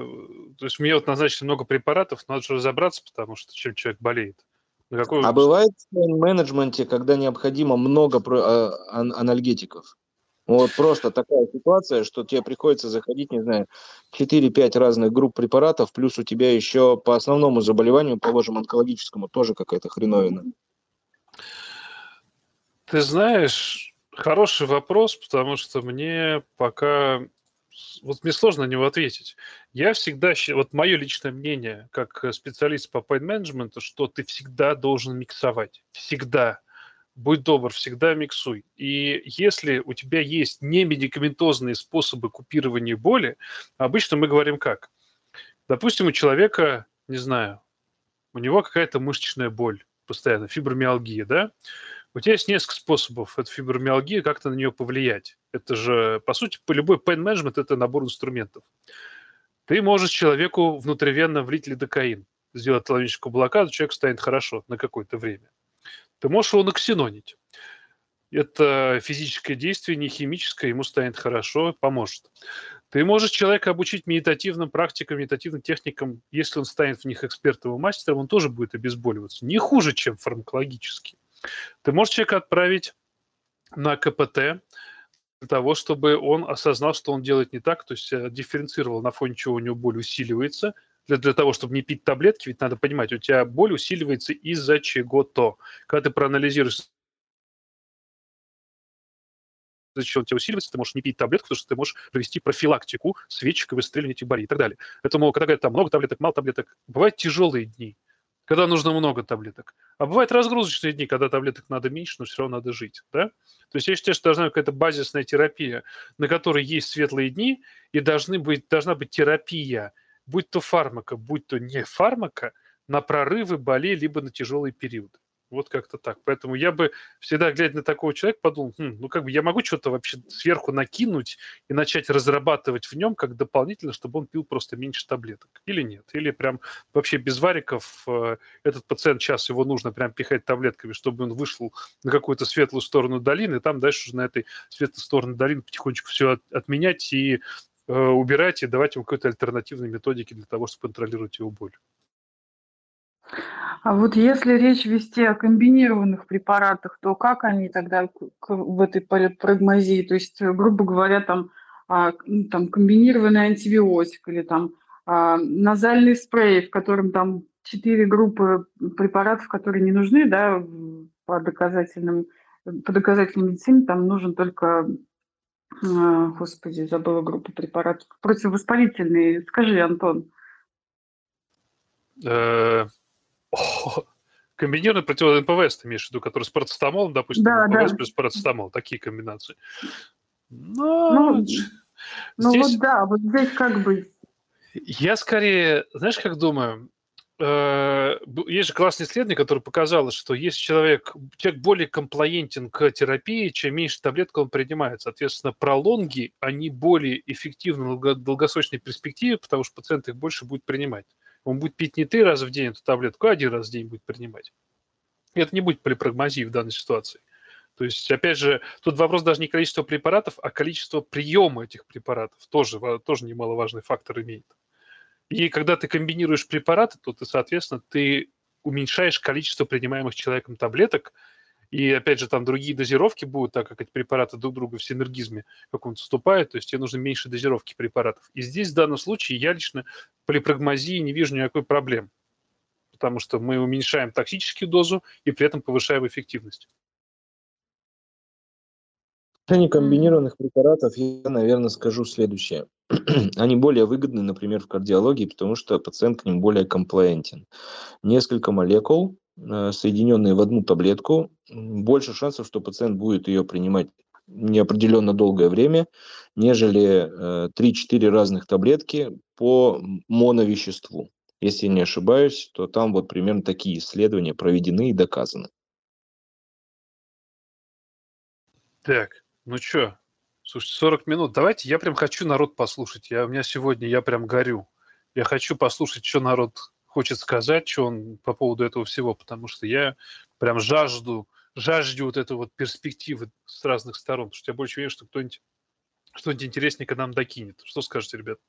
то есть мне вот назначили много препаратов, надо же разобраться, потому что чем человек болеет. На какой... А бывает в менеджменте, когда необходимо много а, анальгетиков? Вот просто такая ситуация, что тебе приходится заходить, не знаю, 4-5 разных групп препаратов, плюс у тебя еще по основному заболеванию, положим, онкологическому, тоже какая-то хреновина. Ты знаешь, хороший вопрос, потому что мне пока вот мне сложно на него ответить. Я всегда, вот мое личное мнение, как специалист по pain management, что ты всегда должен миксовать. Всегда. Будь добр, всегда миксуй. И если у тебя есть не медикаментозные способы купирования боли, обычно мы говорим как? Допустим, у человека, не знаю, у него какая-то мышечная боль постоянно, фибромиалгия, да? У тебя есть несколько способов эту фибромиалгию как-то на нее повлиять. Это же, по сути, по любой pain management – это набор инструментов. Ты можешь человеку внутривенно влить лидокаин, сделать талоническую блокаду, человек станет хорошо на какое-то время. Ты можешь его наксинонить. это физическое действие, не химическое, ему станет хорошо, поможет. Ты можешь человека обучить медитативным практикам, медитативным техникам, если он станет в них экспертом и мастером, он тоже будет обезболиваться. Не хуже, чем фармакологически. Ты можешь человека отправить на КПТ для того, чтобы он осознал, что он делает не так, то есть э, дифференцировал, на фоне чего у него боль усиливается, для, для того, чтобы не пить таблетки, ведь надо понимать, у тебя боль усиливается из-за чего-то. Когда ты проанализируешь зачем у тебя усиливается, ты можешь не пить таблетку, потому что ты можешь провести профилактику свечек и выстреливания этих болей и так далее. Поэтому, когда говорят, там много таблеток, мало таблеток, бывают тяжелые дни, когда нужно много таблеток. А бывают разгрузочные дни, когда таблеток надо меньше, но все равно надо жить. Да? То есть я считаю, что должна быть какая-то базисная терапия, на которой есть светлые дни, и должны быть, должна быть терапия, будь то фармака, будь то не фармака, на прорывы болей, либо на тяжелые периоды. Вот как-то так. Поэтому я бы всегда, глядя на такого человека, подумал, хм, ну как бы я могу что-то вообще сверху накинуть и начать разрабатывать в нем как дополнительно, чтобы он пил просто меньше таблеток. Или нет? Или прям вообще без вариков э, этот пациент сейчас его нужно прям пихать таблетками, чтобы он вышел на какую-то светлую сторону долины, и там дальше уже на этой светлой стороне долины потихонечку все от, отменять и э, убирать, и давать ему какой-то альтернативной методики для того, чтобы контролировать его боль. А вот если речь вести о комбинированных препаратах, то как они тогда в этой полипрагмазии? То есть, грубо говоря, там, а, ну, там комбинированный антибиотик или там а, назальный спрей, в котором там четыре группы препаратов, которые не нужны, да, по доказательным, по доказательной медицине там нужен только, а, господи, забыла группу препаратов, противовоспалительные. Скажи, Антон. [laughs] Комбинированный против НПВС, ты имеешь в виду, который с парацетамолом, допустим, да, НПВС да. плюс парацетамол, такие комбинации. Но, ну, здесь... ну вот да, вот здесь как бы... Я скорее, знаешь, как думаю, э, есть же классное исследование, которое показало, что если человек, человек более комплаентен к терапии, чем меньше таблеток он принимает. Соответственно, пролонги, они более эффективны в долгосрочной перспективе, потому что пациент их больше будет принимать. Он будет пить не три раза в день эту таблетку, а один раз в день будет принимать. И это не будет полипрагмазии в данной ситуации. То есть, опять же, тут вопрос даже не количество препаратов, а количество приема этих препаратов тоже, тоже немаловажный фактор имеет. И когда ты комбинируешь препараты, то ты, соответственно, ты уменьшаешь количество принимаемых человеком таблеток, и, опять же, там другие дозировки будут, так как эти препараты друг друга в синергизме каком-то вступают, то есть тебе нужно меньше дозировки препаратов. И здесь, в данном случае, я лично при не вижу никакой проблемы, потому что мы уменьшаем токсическую дозу и при этом повышаем эффективность. Отношении комбинированных препаратов я, наверное, скажу следующее. [clears throat] Они более выгодны, например, в кардиологии, потому что пациент к ним более комплаентен. Несколько молекул Э, соединенные в одну таблетку, больше шансов, что пациент будет ее принимать неопределенно долгое время, нежели 3-4 э, разных таблетки по моновеществу. Если не ошибаюсь, то там вот примерно такие исследования проведены и доказаны. Так, ну что, слушайте, 40 минут. Давайте, я прям хочу народ послушать. Я, у меня сегодня, я прям горю. Я хочу послушать, что народ хочет сказать, что он по поводу этого всего, потому что я прям жажду, жажду вот этой вот перспективы с разных сторон, потому что я больше верю, что кто-нибудь что-нибудь интересненько нам докинет. Что скажете, ребят?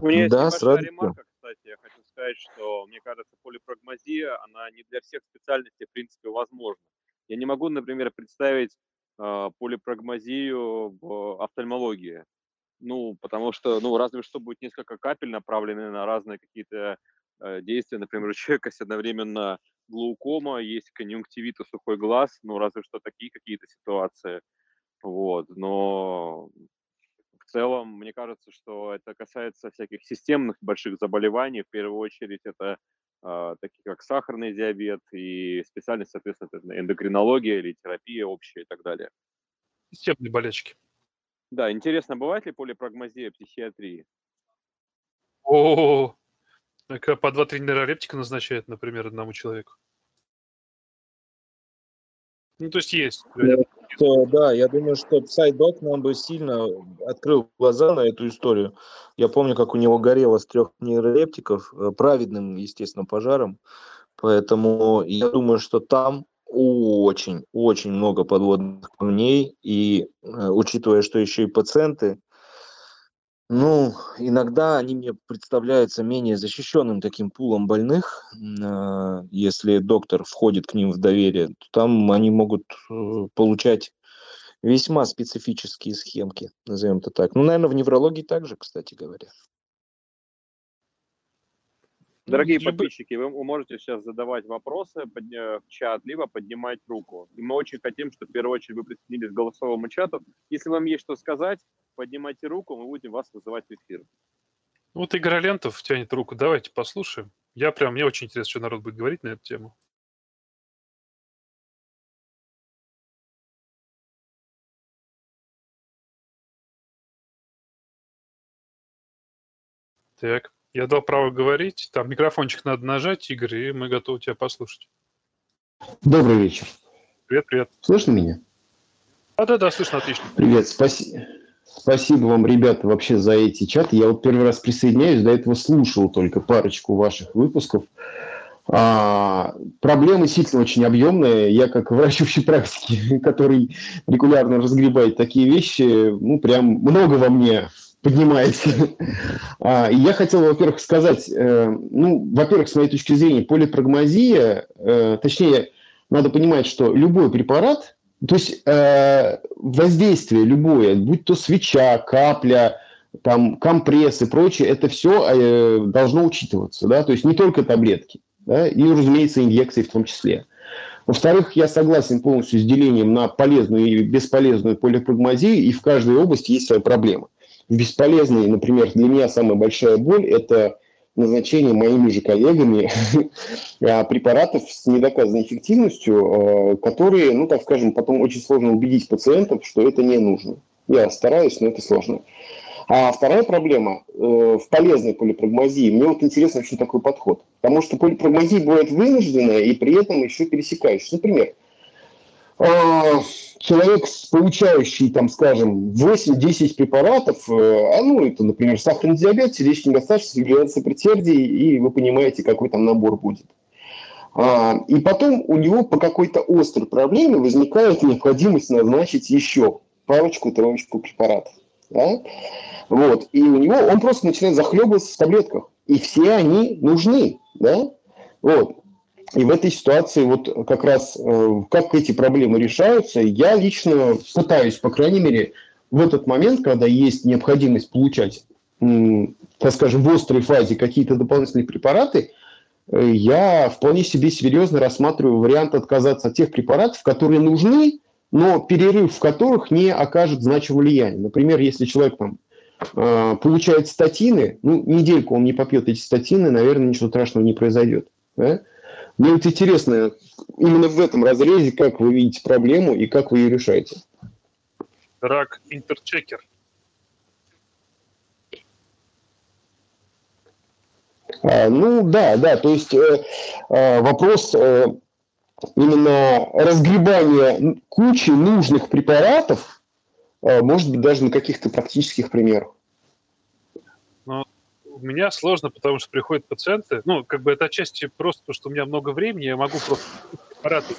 У меня есть да, небольшая ремарка, кстати, я хочу сказать, что, мне кажется, полипрагмазия, она не для всех специальностей, в принципе, возможна. Я не могу, например, представить э, полипрагмазию в офтальмологии. Ну, потому что, ну, разве что будет несколько капель направлены на разные какие-то э, действия. Например, у человека есть одновременно глаукома, есть конъюнктивит и сухой глаз, ну, разве что такие какие-то ситуации. Вот, но в целом, мне кажется, что это касается всяких системных больших заболеваний. В первую очередь это э, такие как сахарный диабет и специальность, соответственно, эндокринология или терапия общая и так далее. Системные болячки. Да, интересно, бывает ли полипрагмазия психиатрии? О, так а по 2-3 нейролептика назначает, например, одному человеку. Ну, то есть есть. То, да, я думаю, что Psydoc нам бы сильно открыл глаза на эту историю. Я помню, как у него горело с трех нейролептиков, э, праведным, естественно, пожаром. Поэтому я думаю, что там очень, очень много подводных камней, и э, учитывая, что еще и пациенты, ну, иногда они мне представляются менее защищенным таким пулом больных. Э, если доктор входит к ним в доверие, то там они могут э, получать весьма специфические схемки, назовем это так. Ну, наверное, в неврологии также, кстати говоря. Дорогие подписчики, вы можете сейчас задавать вопросы в чат, либо поднимать руку. И мы очень хотим, чтобы в первую очередь вы присоединились к голосовому чату. Если вам есть что сказать, поднимайте руку, мы будем вас вызывать в эфир. Вот Игорь Алентов тянет руку. Давайте послушаем. Я прям, мне очень интересно, что народ будет говорить на эту тему. Так, я дал право говорить. Там микрофончик надо нажать, Игорь, и мы готовы тебя послушать. Добрый вечер. Привет, привет. Слышно меня? А, да, да, слышно, отлично. Привет, спасибо. Спасибо вам, ребята, вообще за эти чаты. Я вот первый раз присоединяюсь, до этого слушал только парочку ваших выпусков. А, проблема действительно очень объемная. Я как врач общей практики, [laughs] который регулярно разгребает такие вещи, ну, прям много во мне поднимается. [laughs] А, я хотел, во-первых, сказать, э, ну, во-первых, с моей точки зрения, полипрагмазия, э, точнее, надо понимать, что любой препарат, то есть э, воздействие любое, будь то свеча, капля, там, компресс и прочее, это все должно учитываться, да, то есть не только таблетки, да, и, разумеется, инъекции в том числе. Во-вторых, я согласен полностью с делением на полезную и бесполезную полипрагмазию, и в каждой области есть своя проблема бесполезный, например, для меня самая большая боль – это назначение моими же коллегами [laughs] а, препаратов с недоказанной эффективностью, а, которые, ну, так скажем, потом очень сложно убедить пациентов, что это не нужно. Я стараюсь, но это сложно. А вторая проблема э, в полезной полипрагмазии. Мне вот интересно, что такой подход. Потому что полипрагмазия бывает вынужденная и при этом еще пересекающаяся. Например, человек, получающий, там, скажем, 8-10 препаратов, э, а ну, это, например, сахарный диабет, сердечный недостаточность, регуляция предсердий, и вы понимаете, какой там набор будет. А, и потом у него по какой-то острой проблеме возникает необходимость назначить еще парочку-троечку препаратов. Да? Вот. И у него он просто начинает захлебываться в таблетках. И все они нужны. Да? Вот. И в этой ситуации вот как раз э, как эти проблемы решаются, я лично пытаюсь, по крайней мере, в этот момент, когда есть необходимость получать, так скажем, в острой фазе какие-то дополнительные препараты, э, я вполне себе серьезно рассматриваю вариант отказаться от тех препаратов, которые нужны, но перерыв в которых не окажет значимого влияния. Например, если человек там э, получает статины, ну, недельку он не попьет эти статины, наверное, ничего страшного не произойдет. Да? Мне вот интересно, именно в этом разрезе, как вы видите проблему и как вы ее решаете? Рак интерчекер. А, ну да, да, то есть э, э, вопрос э, именно разгребания кучи нужных препаратов, э, может быть, даже на каких-то практических примерах у меня сложно, потому что приходят пациенты, ну, как бы это отчасти просто, потому что у меня много времени, я могу просто аппараты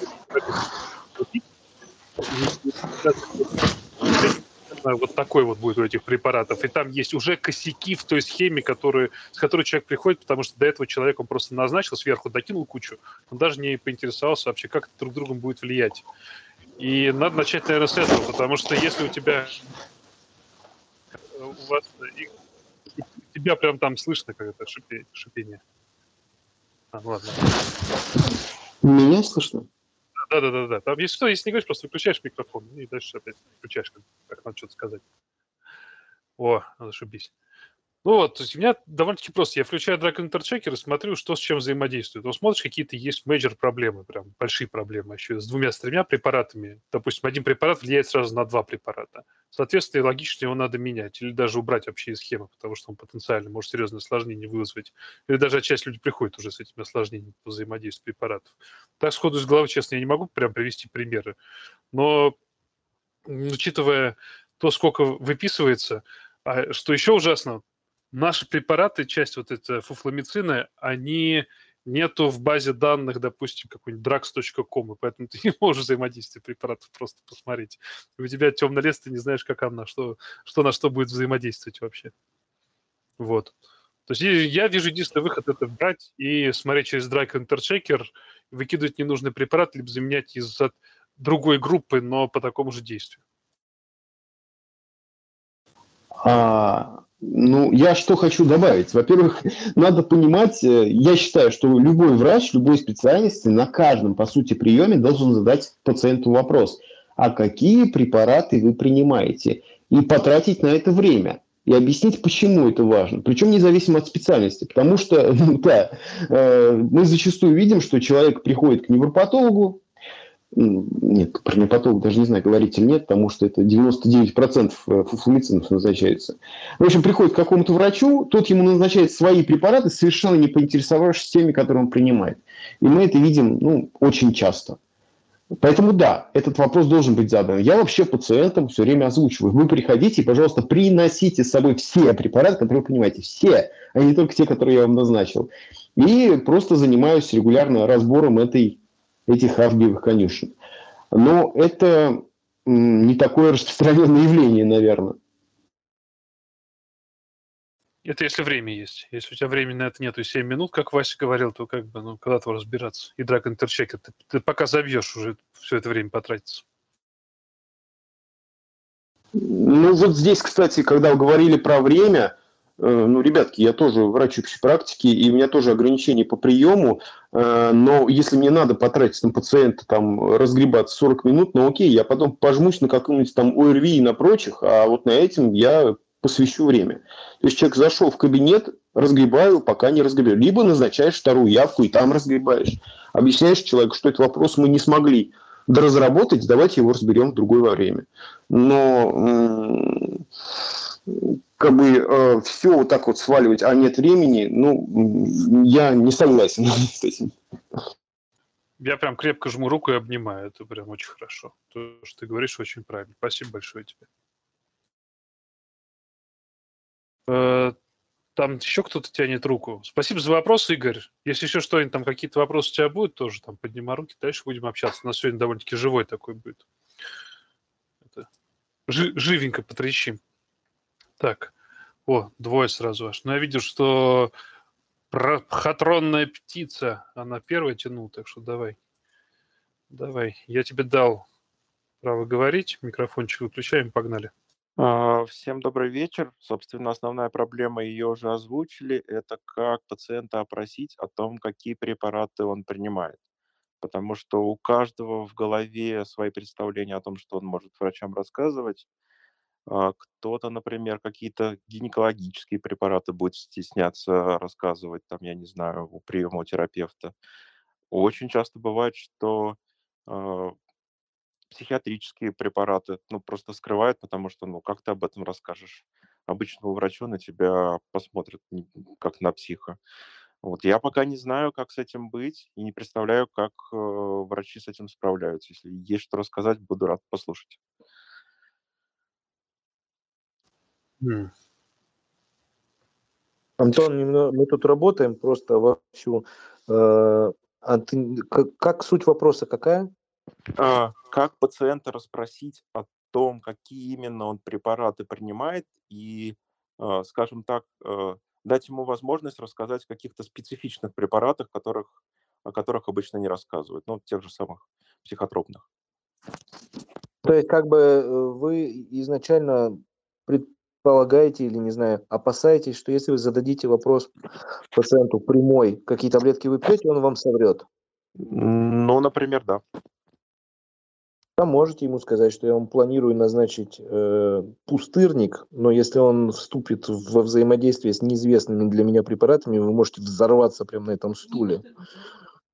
вот такой вот будет у этих препаратов. И там есть уже косяки в той схеме, которые, с которой человек приходит, потому что до этого человек он просто назначил, сверху докинул кучу, он даже не поинтересовался вообще, как это друг другом будет влиять. И надо начать, наверное, с этого, потому что если у тебя у вас тебя прям там слышно, как это шипение. шипение. А, ладно. Меня слышно? Да, да, да, да. Там если что, если не говоришь, просто выключаешь микрофон и дальше опять включаешь, как, как надо что-то сказать. О, зашибись. Ну вот, то есть у меня довольно-таки просто. Я включаю Drug Interaction Checker и смотрю, что с чем взаимодействует. Вот смотришь, какие-то есть major проблемы, прям большие проблемы еще с двумя, с тремя препаратами. Допустим, один препарат влияет сразу на два препарата. Соответственно, логично его надо менять или даже убрать вообще из схемы, потому что он потенциально может серьезное осложнение вызвать. Или даже часть людей приходит уже с этими осложнениями по взаимодействию препаратов. Так сходу из головы, честно, я не могу прям привести примеры. Но учитывая то, сколько выписывается, а что еще ужасно, наши препараты, часть вот этой фуфламицина, они нету в базе данных, допустим, какой-нибудь drugs.com, и поэтому ты [laughs] не можешь взаимодействие препаратов просто посмотреть. у тебя темный лес, ты не знаешь, как она, что, что на что будет взаимодействовать вообще. Вот. То есть я вижу единственный выход – это брать и смотреть через Drag Interchecker, выкидывать ненужный препарат, либо заменять из другой группы, но по такому же действию. А, ну, я что хочу добавить. Во-первых, [laughs] надо понимать, э, я считаю, что любой врач, любой специальности на каждом, по сути, приеме должен задать пациенту вопрос, а какие препараты вы принимаете? И потратить на это время и объяснить, почему это важно. Причем независимо от специальности. Потому что, [laughs] да, э, мы зачастую видим, что человек приходит к невропатологу, нет, про непатолог даже не знаю, говорить или нет, потому что это 99% э, фуфломицинов назначается. В общем, приходит к какому-то врачу, тот ему назначает свои препараты, совершенно не поинтересовавшись теми, которые он принимает. И мы это видим ну, очень часто. Поэтому да, этот вопрос должен быть задан. Я вообще пациентам все время озвучиваю. Вы приходите и, пожалуйста, приносите с собой все препараты, которые вы понимаете. Все, а не только те, которые я вам назначил. И просто занимаюсь регулярно разбором этой этих авгиевых конюшен. Но это не такое распространенное явление, наверное. Это если время есть. Если у тебя времени на это нету 7 минут, как Вася говорил, то как бы, ну, когда-то разбираться. И драг интерчекер, ты, ты пока забьешь, уже все это время потратится. Ну, вот здесь, кстати, когда вы говорили про время, ну, ребятки, я тоже врач общей практики, и у меня тоже ограничения по приему, э, но если мне надо потратить на пациента, там, разгребаться 40 минут, ну, окей, я потом пожмусь на каком-нибудь там ОРВИ и на прочих, а вот на этим я посвящу время. То есть человек зашел в кабинет, разгребаю, пока не разгребаю. Либо назначаешь вторую явку и там разгребаешь. Объясняешь человеку, что этот вопрос мы не смогли доразработать, давайте его разберем в другое время. Но как бы э, все вот так вот сваливать, а нет времени, ну, я не согласен [laughs] с этим. Я прям крепко жму руку и обнимаю. Это прям очень хорошо. То, что ты говоришь, очень правильно. Спасибо большое тебе. Э, там еще кто-то тянет руку. Спасибо за вопрос, Игорь. Если еще что-нибудь, там какие-то вопросы у тебя будут, тоже там поднимай руки, дальше будем общаться. У нас сегодня довольно-таки живой такой будет. Это... Живенько потрещим. Так, о, двое сразу аж. Но я видел, что хатронная птица, она первая тянула, так что давай. Давай, я тебе дал право говорить, микрофончик выключаем, погнали. А, всем добрый вечер. Собственно, основная проблема, ее уже озвучили, это как пациента опросить о том, какие препараты он принимает. Потому что у каждого в голове свои представления о том, что он может врачам рассказывать. А, кто-то, например, какие-то гинекологические препараты будет стесняться рассказывать, там, я не знаю, у приема у терапевта. Очень часто бывает, что э, психиатрические препараты, ну, просто скрывают, потому что, ну, как ты об этом расскажешь? Обычному врачу на тебя посмотрят как на психа. Вот я пока не знаю, как с этим быть, и не представляю, как э, врачи с этим справляются. Если есть что рассказать, буду рад послушать. Антон, мы тут работаем просто вовсю. Э, а ты, как, как суть вопроса какая? А, как пациента расспросить о том, какие именно он препараты принимает, и, а, скажем так, э, дать ему возможность рассказать о каких-то специфичных препаратах, которых, о которых обычно не рассказывают, ну, тех же самых психотропных. То есть, как бы э, вы изначально пред, полагаете или, не знаю, опасаетесь, что если вы зададите вопрос пациенту прямой, какие таблетки вы пьете, он вам соврет? Ну, например, да. Там можете ему сказать, что я вам планирую назначить э, пустырник, но если он вступит во взаимодействие с неизвестными для меня препаратами, вы можете взорваться прямо на этом стуле.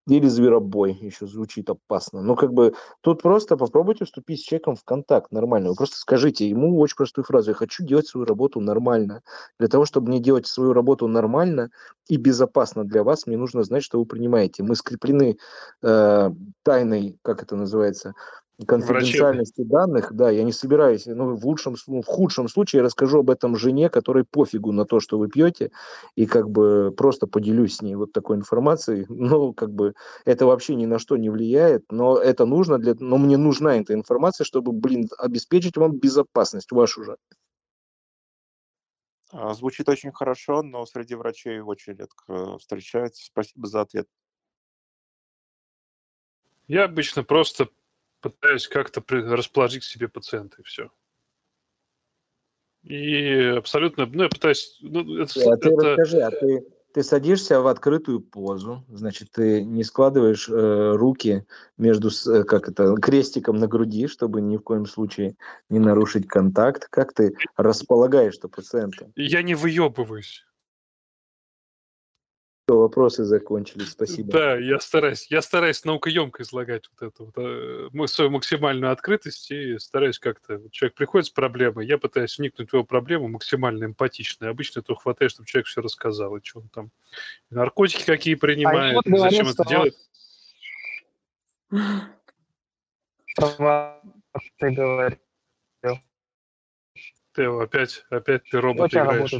Или зверобой, еще звучит опасно. Но как бы тут просто попробуйте вступить с человеком в контакт нормально. Вы просто скажите ему очень простую фразу. Я хочу делать свою работу нормально. Для того, чтобы мне делать свою работу нормально и безопасно для вас, мне нужно знать, что вы принимаете. Мы скреплены э, тайной, как это называется, конфиденциальности данных, да, я не собираюсь, ну, в лучшем, ну, в худшем случае я расскажу об этом жене, которой пофигу на то, что вы пьете, и как бы просто поделюсь с ней вот такой информацией, [laughs] ну, как бы это вообще ни на что не влияет, но это нужно для, но мне нужна эта информация, чтобы, блин, обеспечить вам безопасность вашу же. А, звучит очень хорошо, но среди врачей очень редко встречается. Спасибо за ответ. Я обычно просто пытаюсь как-то расположить к себе пациента, и все. И абсолютно, ну, я пытаюсь... Ну, это, а ты это... расскажи, а ты, ты садишься в открытую позу, значит, ты не складываешь э, руки между, э, как это, крестиком на груди, чтобы ни в коем случае не нарушить контакт. Как ты располагаешь-то пациента? Я не выебываюсь вопросы закончились, спасибо. Да, я стараюсь, я стараюсь наукоемко излагать вот эту вот, э, свою максимальную открытость и стараюсь как-то... Вот человек приходит с проблемой, я пытаюсь вникнуть в его проблему максимально эмпатично. И обычно этого хватает, чтобы человек все рассказал, и что он там... Наркотики какие принимает, а говорит, зачем это делает. Ты говорил. Тео, опять, опять ты робот играешь.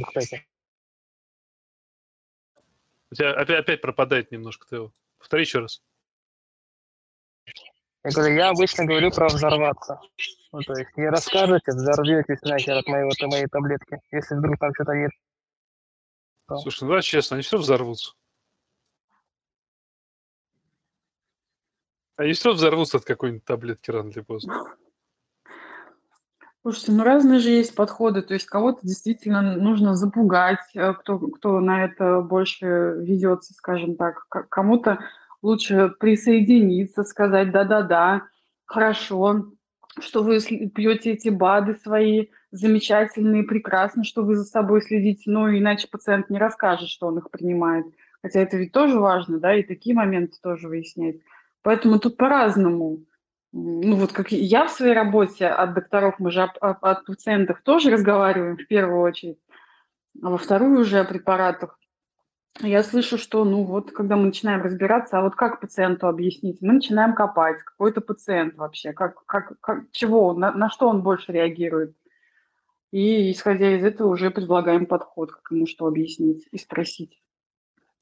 У тебя опять, опять пропадает немножко, Тео. Повтори еще раз. Я говорю, я обычно говорю про взорваться. Ну, то есть не расскажете, взорветесь нахер от моей, от моей таблетки, если вдруг там что-то нет. То... Слушай, ну да, честно, они все взорвутся. Они все взорвутся от какой-нибудь таблетки рано или поздно. Слушайте, ну разные же есть подходы. То есть кого-то действительно нужно запугать, э, кто, кто на это больше ведется, скажем так. Кому-то лучше присоединиться, сказать да-да-да, хорошо, что вы пьете эти БАДы свои, замечательные, прекрасно, что вы за собой следите, ну, иначе пациент не расскажет, что он их принимает. Хотя это ведь тоже важно, да, и такие моменты тоже выяснять. Поэтому тут по-разному ну вот как я в своей работе от докторов, мы же о, о, о пациентах тоже разговариваем в первую очередь, а во вторую уже о препаратах. Я слышу, что, ну вот, когда мы начинаем разбираться, а вот как пациенту объяснить? Мы начинаем копать, какой то пациент вообще, как, как, как, чего, на, на что он больше реагирует. И, исходя из этого, уже предлагаем подход, как ему что объяснить и спросить.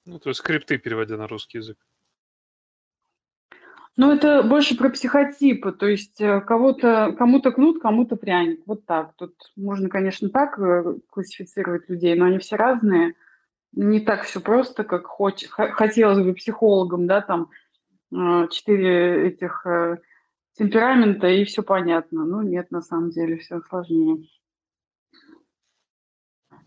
Ну, то есть скрипты переводя на русский язык. Ну, это больше про психотипы, то есть э, кого-то, кому-то кнут, кому-то пряник. Вот так. Тут можно, конечно, так э, классифицировать людей, но они все разные. Не так все просто, как хоч... хотелось бы психологам, да, там э, четыре этих темперамента, и все понятно. Ну, нет, на самом деле все сложнее.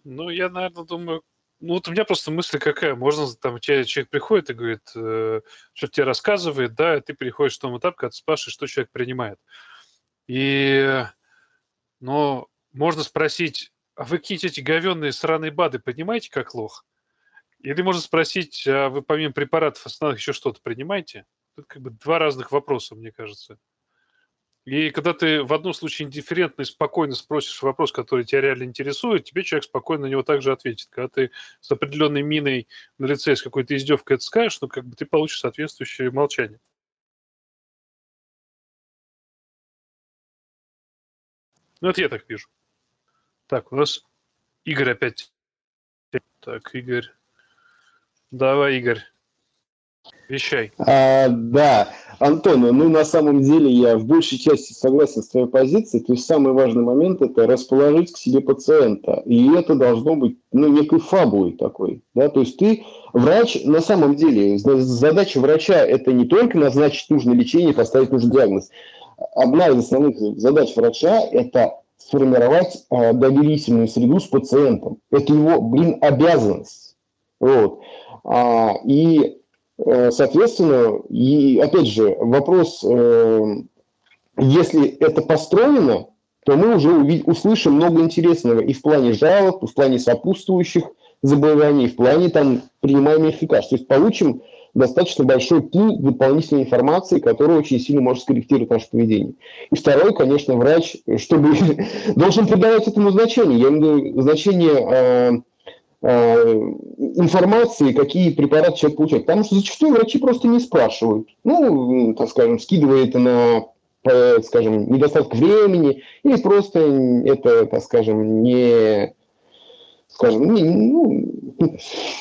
Ну, я, наверное, думаю, ну, вот у меня просто мысль какая. Можно, там, человек приходит и говорит, э, что тебе рассказывает, да, и ты переходишь в том этап, когда ты спрашиваешь, что человек принимает. И, ну, можно спросить, а вы какие-то эти говенные сраные БАДы принимаете как лох? Или можно спросить, а вы помимо препаратов основных еще что-то принимаете? Это как бы два разных вопроса, мне кажется. И когда ты в одном случае индифферентно и спокойно спросишь вопрос, который тебя реально интересует, тебе человек спокойно на него также ответит. Когда ты с определенной миной на лице с какой-то издевкой это скажешь, ну, как бы ты получишь соответствующее молчание. Ну, это я так вижу. Так, у нас Игорь опять. Так, Игорь. Давай, Игорь. Вещай. А, да, Антон, ну на самом деле я в большей части согласен с твоей позицией. То есть самый важный момент это расположить к себе пациента. И это должно быть ну, некой фабулой такой. Да? То есть ты врач, на самом деле, задача врача это не только назначить нужное лечение, поставить нужный диагноз. Одна из основных задач врача это сформировать э, доверительную среду с пациентом. Это его, блин, обязанность. Вот. А, и соответственно, и опять же, вопрос, э, если это построено, то мы уже услышим много интересного и в плане жалоб, и в плане сопутствующих заболеваний, и в плане там, принимаемых лекарств. То есть получим достаточно большой пул дополнительной информации, которая очень сильно может скорректировать наше поведение. И второй, конечно, врач, чтобы [laughs] должен придавать этому значение. Я имею в виду значение э, Э, информации, какие препараты человек получает. Потому что зачастую врачи просто не спрашивают. Ну, так скажем, скидывая это на скажем, недостаток времени, или просто это, так скажем, не, скажем, не, ну, [laughs]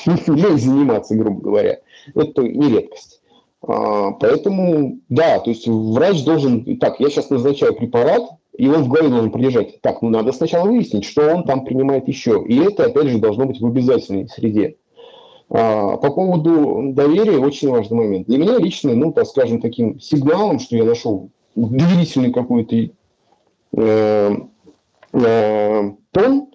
не заниматься, грубо говоря. Это не редкость. А, поэтому, да, то есть врач должен, так, я сейчас назначаю препарат, и он в голове должен прилежать. Так, ну надо сначала выяснить, что он там принимает еще. И это, опять же, должно быть в обязательной среде. А, по поводу доверия очень важный момент. Для меня лично, ну, так скажем, таким сигналом, что я нашел доверительный какой-то э, э, тон,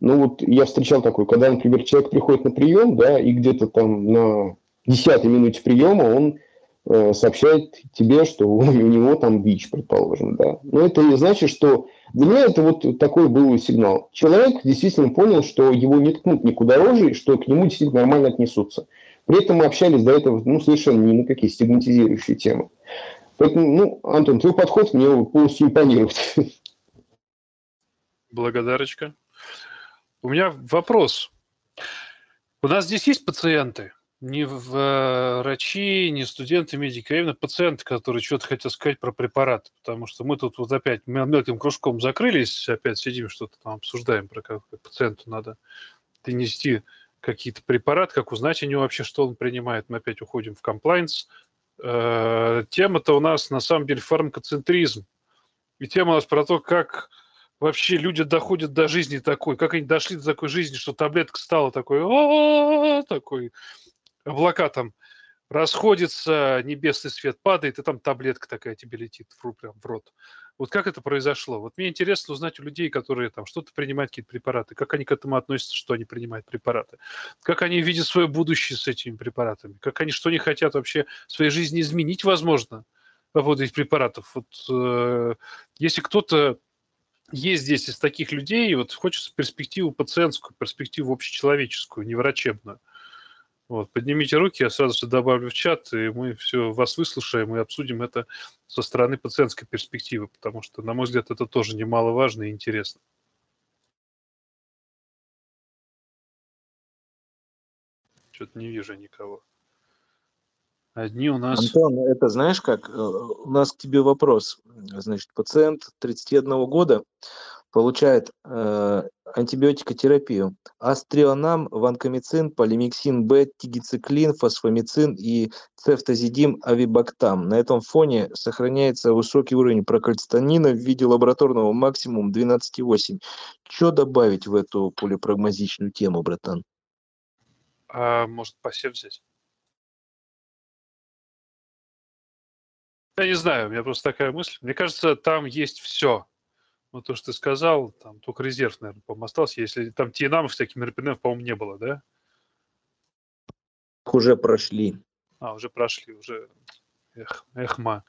ну вот я встречал такой, когда, например, человек приходит на прием, да, и где-то там на десятой минуте приема он сообщает тебе, что у, [laughs] у него там ВИЧ, предположим, да. Но это не значит, что для меня это вот такой был сигнал. Человек действительно понял, что его не ткнут никуда рожей, что к нему действительно нормально отнесутся. При этом мы общались до этого ну, совершенно ни на какие стигматизирующие темы. Поэтому, ну, Антон, твой подход мне полностью импонирует. [laughs] Благодарочка. У меня вопрос. У нас здесь есть пациенты? Не э, врачи, не студенты медики, а именно пациенты, которые что-то хотят сказать про препарат. Потому что мы тут вот опять мелким кружком закрылись, опять сидим, что-то там обсуждаем, про как пациенту надо донести какие-то препараты, как узнать у него вообще, что он принимает. Мы опять уходим в комплайнс. Э, тема-то у нас на самом деле фармакоцентризм. И тема у нас про то, как вообще люди доходят до жизни такой, как они дошли до такой жизни, что таблетка стала такой, такой, облака там расходятся, небесный свет падает, и там таблетка такая тебе летит в, прям в рот. Вот как это произошло? Вот мне интересно узнать у людей, которые там что-то принимают, какие-то препараты, как они к этому относятся, что они принимают препараты, как они видят свое будущее с этими препаратами, как они, что они хотят вообще в своей жизни изменить, возможно, по поводу этих препаратов. Вот э, если кто-то есть здесь из таких людей, вот хочется перспективу пациентскую, перспективу общечеловеческую, не врачебную. Вот, поднимите руки, я сразу же добавлю в чат, и мы все вас выслушаем и обсудим это со стороны пациентской перспективы, потому что, на мой взгляд, это тоже немаловажно и интересно. Что-то не вижу никого. Одни у нас... Антон, это знаешь как? Э, у нас к тебе вопрос. Значит, пациент 31 года получает э, антибиотикотерапию. Астрионам, ванкомицин, полимиксин Б, тигициклин, фосфомицин и цефтазидим, авибактам. На этом фоне сохраняется высокий уровень прокальцитонина в виде лабораторного максимум 12,8. Что добавить в эту полипрагмазичную тему, братан? А, может, посев взять? Я не знаю, у меня просто такая мысль. Мне кажется, там есть все ну, то, что ты сказал, там только резерв, наверное, по-моему, остался. Если там Тиенамов, всяких мероприятий, по-моему, не было, да? Уже прошли. А, уже прошли, уже. Эх, эхма.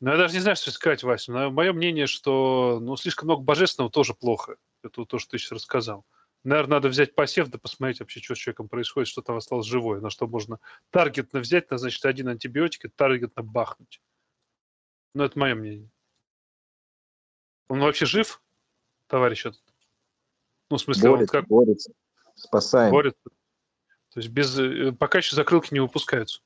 Ну, я даже не знаю, что сказать, Вася. Но мое мнение, что ну, слишком много божественного тоже плохо. Это то, что ты сейчас рассказал. Наверное, надо взять посев, да посмотреть вообще, что с человеком происходит, что там осталось живое, на что можно таргетно взять, назначить один антибиотик и таргетно бахнуть. Ну, это мое мнение. Он вообще жив, товарищ этот? Ну, в смысле, борется, он как... Борется, спасаем. Борется. То есть без... Э, пока еще закрылки не выпускаются.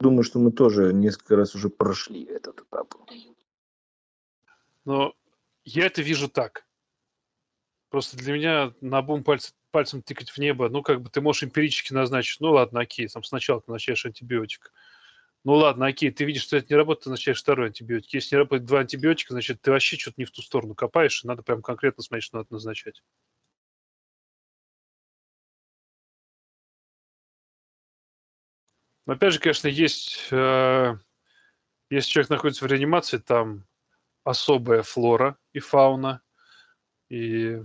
Думаю, что мы тоже несколько раз уже прошли этот этап. Но я это вижу так. Просто для меня на бум пальцем, пальцем тыкать в небо, ну, как бы ты можешь эмпирически назначить, ну, ладно, окей, там сначала ты назначаешь антибиотик, ну ладно, окей, ты видишь, что это не работает, назначаешь второй антибиотик. Если не работает два антибиотика, значит, ты вообще что-то не в ту сторону копаешь, и надо прям конкретно смотреть, что надо назначать. Но опять же, конечно, есть, э, если человек находится в реанимации, там особая флора и фауна. И,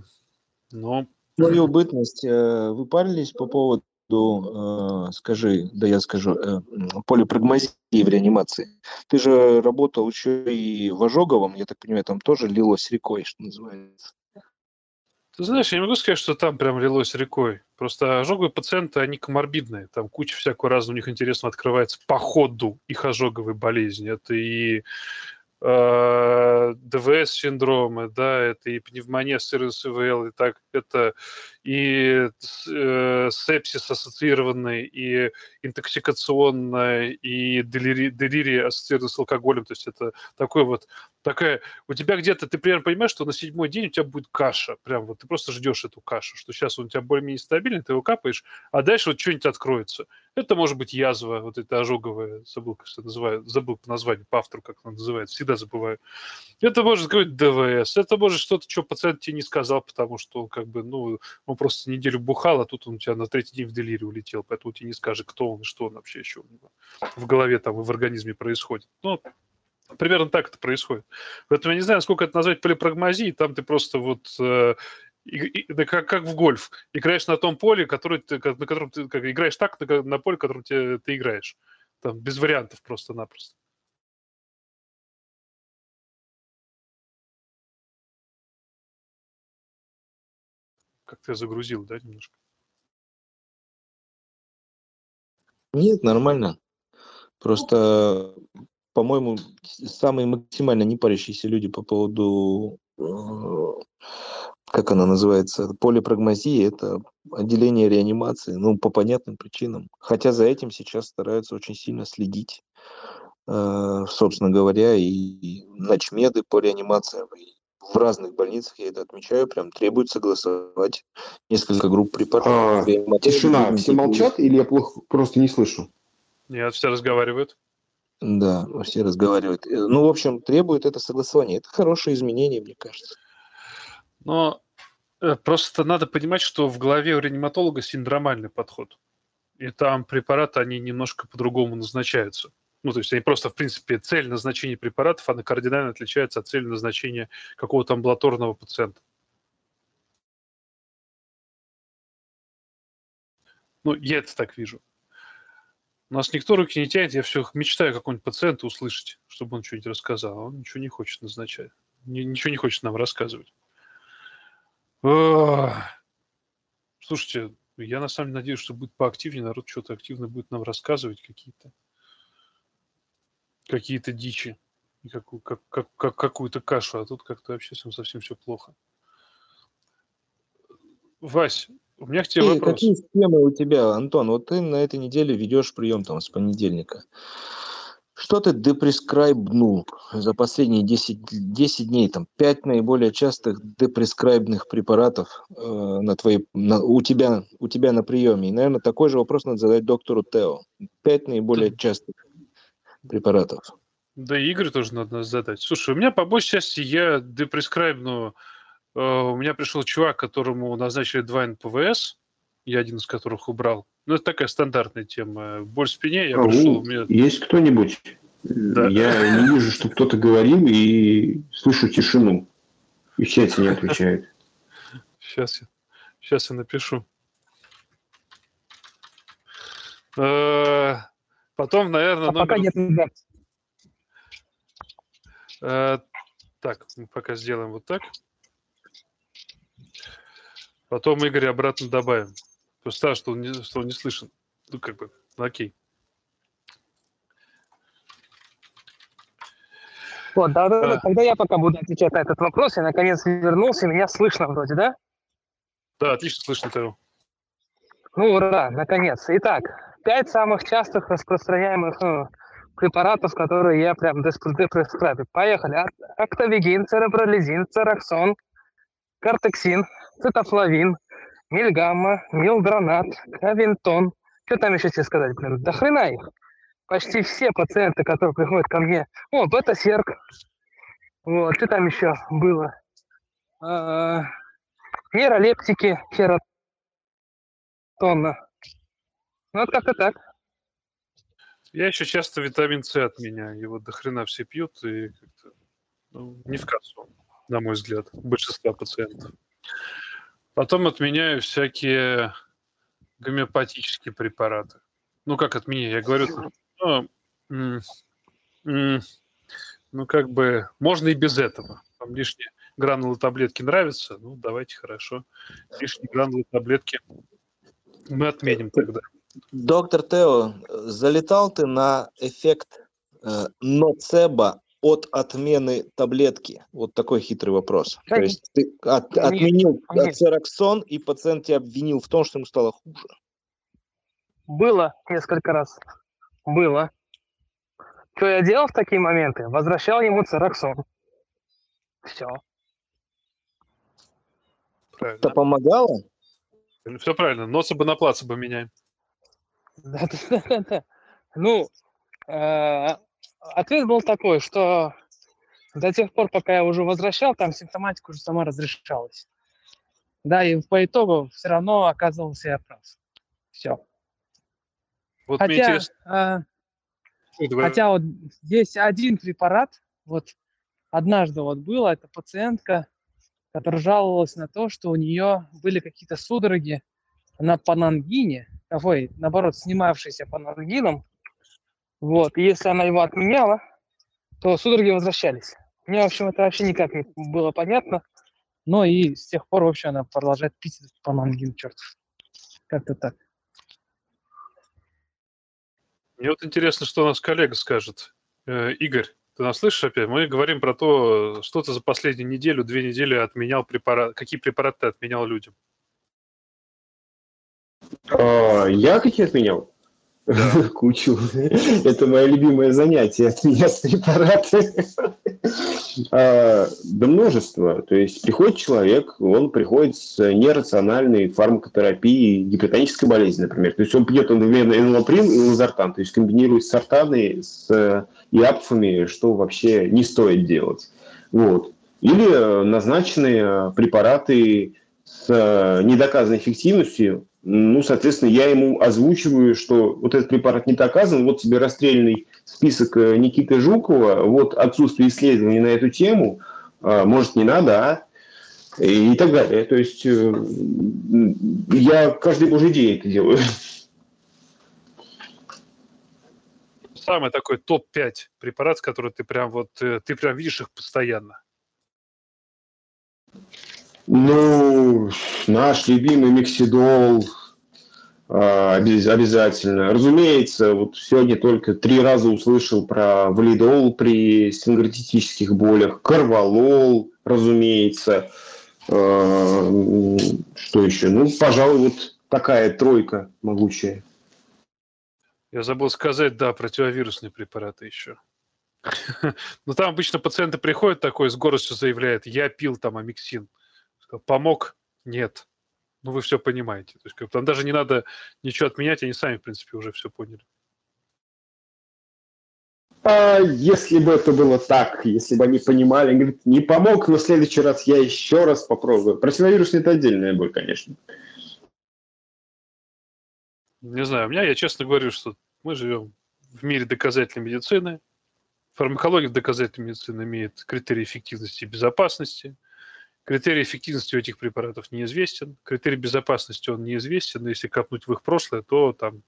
ну... Свою бытность э, вы парились по поводу э, скажи, да я скажу, э, полипрагмазии в реанимации. Ты же работал еще и в Ожоговом, я так понимаю, там тоже лилось рекой, что называется. Ты знаешь, я не могу сказать, что там прям лилось рекой. Просто ожоговые пациенты, они коморбидные. Там куча всякого разного у них интересно открывается по ходу их ожоговой болезни. Это и э, ДВС-синдромы, да, это и пневмония с РСВЛ, и так, это и э, сепсис ассоциированный, и интоксикационное, и делири, делирия ассоциированная с алкоголем. То есть это такой вот такая... У тебя где-то, ты примерно понимаешь, что на седьмой день у тебя будет каша. Прям вот ты просто ждешь эту кашу, что сейчас он у тебя более-менее стабильный, ты его капаешь, а дальше вот что-нибудь откроется. Это может быть язва, вот это ожоговая, забыл, как это называют, забыл по названию, по автору, как она называется, всегда забываю. Это может быть ДВС, это может что-то, что пациент тебе не сказал, потому что он как бы, ну, он просто неделю бухал, а тут он у тебя на третий день в делире улетел, поэтому тебе не скажет, кто он и что он вообще еще у него в голове там и в организме происходит. Ну, примерно так это происходит. Поэтому я не знаю, сколько это назвать полипрагмазией, там ты просто вот э, и, и, да как, как в гольф. Играешь на том поле, который ты, на котором ты как, играешь так, на, на поле, котором ты, ты играешь. Там без вариантов просто-напросто. Я загрузил, да, немножко? Нет, нормально. Просто, по-моему, самые максимально не парящиеся люди по поводу э, как она называется, полипрагмазия, это отделение реанимации, ну, по понятным причинам. Хотя за этим сейчас стараются очень сильно следить, э, собственно говоря, и начмеды по реанимациям, и в разных больницах, я это отмечаю, прям требуют согласовать несколько групп препаратов. А, тишина, все молчат или я плохо просто не слышу? Нет, все разговаривают. Да, все разговаривают. Э, ну, в общем, требует это согласование. Это хорошее изменение, мне кажется. Но э, просто надо понимать, что в голове у реаниматолога синдромальный подход. И там препараты, они немножко по-другому назначаются. Ну, то есть они просто, в принципе, цель назначения препаратов, она кардинально отличается от цели назначения какого-то амбулаторного пациента. Ну, я это так вижу. У нас никто руки не тянет, я все мечтаю какого-нибудь пациента услышать, чтобы он что-нибудь рассказал. А он ничего не хочет назначать, ничего не хочет нам рассказывать. Слушайте, я на самом деле надеюсь, что будет поактивнее, народ что-то активно будет нам рассказывать какие-то какие-то дичи и какую, как, как, как, какую-то кашу, а тут как-то вообще совсем все плохо. Вась, у меня к тебе и вопрос. Какие схемы у тебя, Антон? Вот ты на этой неделе ведешь прием там с понедельника. Что ты депрескрайбнул за последние 10, 10 дней? Там 5 наиболее частых депрескрайбных препаратов э, на твоей, на, у, тебя, у тебя на приеме. И, наверное, такой же вопрос надо задать доктору Тео. 5 наиболее частых препаратов. Да, и Игорь тоже надо задать. Слушай, у меня по большей части я депрескрайбну... Э, у меня пришел чувак, которому назначили два НПВС, я один из которых убрал. Ну, это такая стандартная тема. Боль в спине, я а пришел... Меня... Есть кто-нибудь? Да. Я не вижу, что кто-то говорил, и слышу тишину. И в чате не отвечает. Сейчас я, сейчас я напишу. Э, потом, наверное... А номер... пока нет э, Так, мы пока сделаем вот так. Потом Игорь обратно добавим. Просто что он не, что он не слышен. Ну, как бы, ну, окей. Вот, да, да, да, тогда я пока буду отвечать на этот вопрос. Я наконец вернулся, меня слышно вроде, да? Да, отлично слышно, Тео. Ну, ура, наконец. Итак, пять самых частых распространяемых ну, препаратов, которые я прям депрескрабю. Поехали. Актовигин, церебролизин, цераксон, картексин, цитофлавин, Мильгамма, Милдронат, Кавинтон. Что там еще тебе сказать, блин? Да хрена их. Почти все пациенты, которые приходят ко мне. О, бета-серк. Вот, что там еще было? А, нейролептики, херотонна. Ну, вот как-то так. Я еще часто витамин С отменяю. Его до хрена все пьют, и как-то ну, не в кассу, на мой взгляд, большинства пациентов. Потом отменяю всякие гомеопатические препараты. Ну, как отменяю? Я говорю, ну, ну, как бы, можно и без этого. Там лишние гранулы таблетки нравятся, ну, давайте, хорошо. Лишние гранулы таблетки мы отменим тогда. Доктор Тео, залетал ты на эффект э, ноцеба от отмены таблетки? Вот такой хитрый вопрос. Да То есть ты от- отменил цероксон, и пациент тебя обвинил в том, что ему стало хуже. Было несколько раз. Было. Что я делал в такие моменты? Возвращал ему цероксон. Все. Правильно. Это помогало? Все правильно. Ноцебо на плацебо меняем. [laughs] Да-да-да. Ну, э, ответ был такой, что до тех пор, пока я уже возвращал, там симптоматика уже сама разрешалась. Да, и по итогу все равно оказывался я прав. Все. Вот мне Хотя, интересно. э, хотя вот есть один препарат, вот однажды вот было, это пациентка, которая жаловалась на то, что у нее были какие-то судороги на панангине, ой, наоборот, снимавшиеся панангином. Вот, и если она его отменяла, то судороги возвращались. Мне, в общем, это вообще никак не было понятно. Но и с тех пор, вообще, она продолжает пить этот панангин, черт. Как-то так. Мне вот интересно, что у нас коллега скажет. Э, Игорь, ты нас слышишь опять? Мы говорим про то, что ты за последнюю неделю, две недели отменял препарат, какие препараты ты отменял людям. А, Я какие отменял? [laughs] Кучу. Это мое любимое занятие, отменять препараты. А, Да множество. То есть приходит человек, он приходит с нерациональной фармакотерапией гипертонической болезни, например. То есть он пьет одновременно энолаприн и лазартан, то есть комбинирует сортаны с иапфами, что вообще не стоит делать. Вот. Или назначенные препараты с э, недоказанной эффективностью, ну, соответственно, я ему озвучиваю, что вот этот препарат не доказан, вот тебе расстрельный список э, Никиты Жукова, вот отсутствие исследований на эту тему, а, может, не надо, а? И так далее. То есть э, я каждый божий день это делаю. Самый такой топ-5 препарат, который ты прям вот, э, ты прям видишь их постоянно. Ну, наш любимый Миксидол а, обяз- обязательно. Разумеется, вот сегодня только три раза услышал про валидол при сингратитических болях, карвалол, разумеется. А, Что еще? Ну, пожалуй, вот такая тройка могучая. Я забыл сказать, да, противовирусные препараты еще. [laughs] Ну, там обычно пациенты приходят такой, с гордостью заявляет, я пил там амиксин. Сказал, Помог? Нет. Ну, вы все понимаете. То есть, там даже не надо ничего отменять, они сами, в принципе, уже все поняли. А если бы это было так, если бы они понимали, они говорят, не помог, но в следующий раз я еще раз попробую. Противовирусный – это отдельная боль, конечно. Не знаю, у меня, я честно говорю, что мы живем в мире доказательной медицины. Фармакология доказательной медицины имеет критерии эффективности и безопасности. Критерий эффективности у этих препаратов неизвестен. Критерий безопасности он неизвестен. Но если копнуть в их прошлое, то там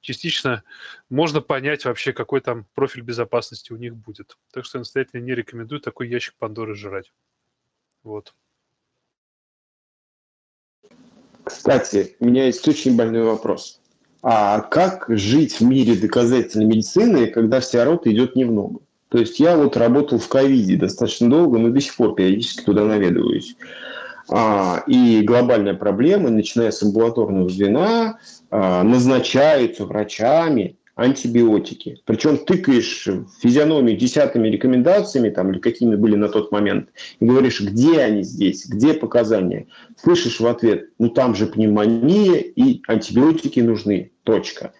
частично можно понять вообще, какой там профиль безопасности у них будет. Так что я настоятельно не рекомендую такой ящик Пандоры жрать. Вот. Кстати, у меня есть очень больной вопрос. А как жить в мире доказательной медицины, когда всеорот идет не в ногу? То есть я вот работал в ковиде достаточно долго, но до сих пор периодически туда наведываюсь. А, и глобальная проблема, начиная с амбулаторного звена, а, назначаются врачами антибиотики. Причем тыкаешь в физиономию десятыми рекомендациями, там, или какими были на тот момент, и говоришь, где они здесь, где показания. Слышишь в ответ, ну там же пневмония и антибиотики нужны, точка.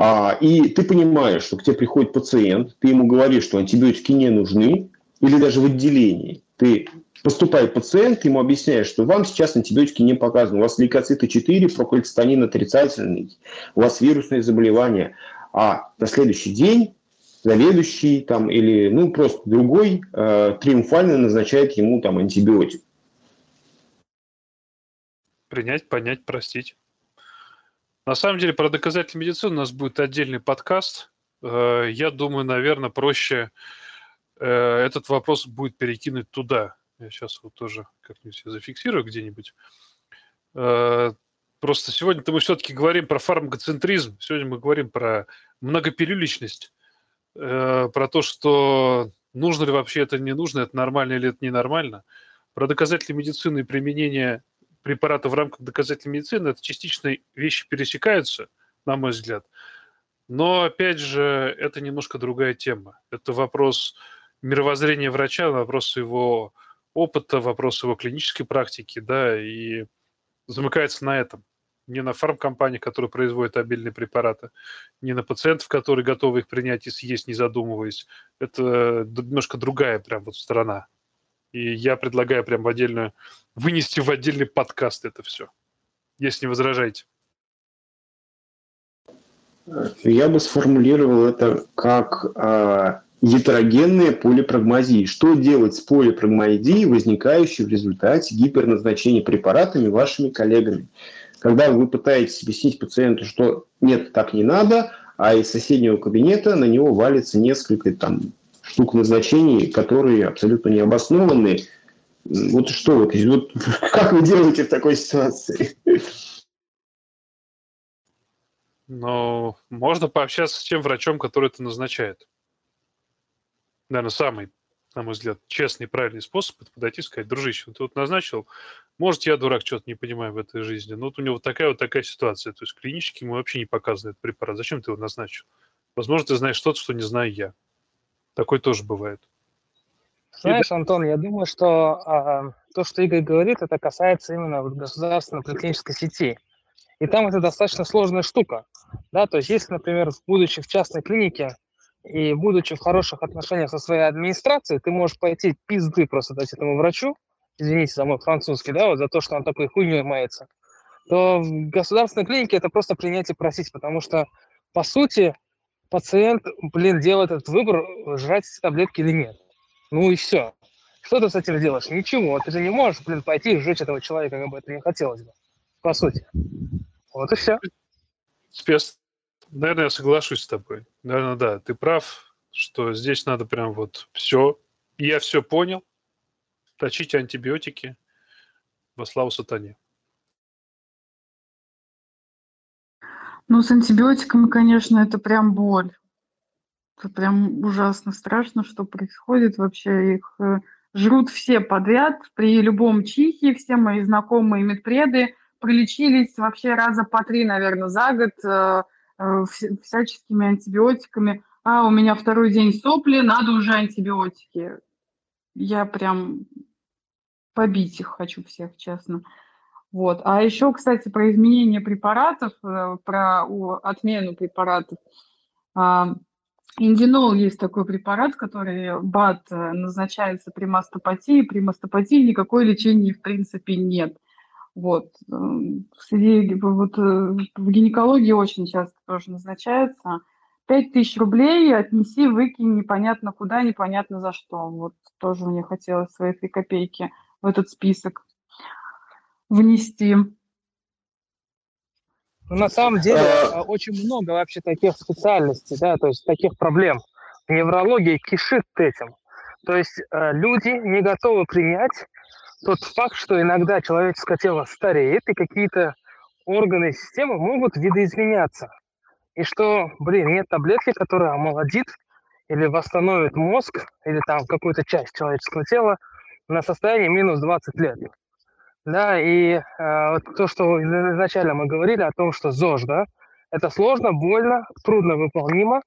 А, и ты понимаешь, что к тебе приходит пациент, ты ему говоришь, что антибиотики не нужны, или даже в отделении. Ты поступает пациент, ты ему объясняешь, что вам сейчас антибиотики не показаны. У вас лейкоциты 4, прокальцитонин отрицательный, у вас вирусные заболевания. А на следующий день заведующий там или ну просто другой э, триумфально назначает ему там антибиотик. Принять, понять, простить. На самом деле, про доказательную медицину у нас будет отдельный подкаст. Э, Я думаю, наверное, проще э, этот вопрос будет перекинуть туда. Я сейчас вот тоже как-нибудь зафиксирую где-нибудь. Э, Просто сегодня-то мы все-таки говорим про фармакоцентризм, сегодня мы говорим про многопилюличность, про то, что нужно ли вообще это, не нужно, это нормально или это ненормально. Про доказательные медицины и применение препарата в рамках доказательной медицины, это частично вещи пересекаются, на мой взгляд. Но, опять же, это немножко другая тема. Это вопрос мировоззрения врача, вопрос его опыта, вопрос его клинической практики, да, и замыкается на этом. Не на фармкомпаниях, которые производят обильные препараты, не на пациентов, которые готовы их принять и съесть, не задумываясь. Это немножко другая прям вот сторона. И я предлагаю прям в отдельную, вынести в отдельный подкаст это все, если не возражаете. Я бы сформулировал это как э, гетерогенная полипрагмазия. Что делать с полипрагмазией, возникающей в результате гиперназначения препаратами вашими коллегами? Когда вы пытаетесь объяснить пациенту, что нет, так не надо, а из соседнего кабинета на него валится несколько там, штук назначений, которые абсолютно необоснованные. Вот что вот, вот [laughs] как вы делаете в такой ситуации? Ну, можно пообщаться с тем врачом, который это назначает. Наверное, самый, на мой взгляд, честный и правильный способ это подойти и сказать, дружище, ты вот назначил, может, я дурак, что-то не понимаю в этой жизни, но вот у него вот такая вот такая ситуация. То есть клинически ему вообще не показан этот препарат. Зачем ты его назначил? Возможно, ты знаешь что-то, что не знаю я. Такой тоже бывает. Знаешь, Антон, я думаю, что а, то, что Игорь говорит, это касается именно вот государственной клинической сети. И там это достаточно сложная штука. Да? То есть если, например, будучи в частной клинике и будучи в хороших отношениях со своей администрацией, ты можешь пойти пизды просто дать этому врачу, извините за мой французский, да, вот за то, что он такой хуйней мается, то в государственной клинике это просто принять и просить, потому что, по сути, пациент, блин, делает этот выбор, жрать таблетки или нет. Ну и все. Что ты с этим делаешь? Ничего. Ты же не можешь, блин, пойти и сжечь этого человека, как бы это не хотелось бы. По сути. Вот и все. Спец. Наверное, я соглашусь с тобой. Наверное, да, ты прав, что здесь надо прям вот все. Я все понял. Точите антибиотики во славу сатане. Ну, с антибиотиками, конечно, это прям боль. Это прям ужасно страшно, что происходит вообще. Их э, жрут все подряд при любом чихе. Все мои знакомые медпреды пролечились вообще раза по три, наверное, за год э, э, всяческими антибиотиками. А, у меня второй день сопли, надо уже антибиотики. Я прям побить их хочу всех, честно. Вот. А еще, кстати, про изменение препаратов, э, про отмену препаратов. А, индинол есть такой препарат, который БАД назначается при мастопатии. При мастопатии никакой лечения в принципе нет. Вот. Среди, вот э, в гинекологии очень часто тоже назначается. 5 тысяч рублей отнеси, выкинь непонятно куда, непонятно за что. Вот тоже мне хотелось свои три копейки в этот список внести. Ну, на самом деле э, очень много вообще таких специальностей, да, то есть таких проблем. Неврология кишит этим. То есть э, люди не готовы принять тот факт, что иногда человеческое тело стареет, и какие-то органы системы могут видоизменяться. И что, блин, нет таблетки, которая омолодит или восстановит мозг, или там какую-то часть человеческого тела на состояние минус 20 лет. Да, и э, то, что изначально мы говорили о том, что ЗОЖ, да, это сложно, больно, трудно выполнимо,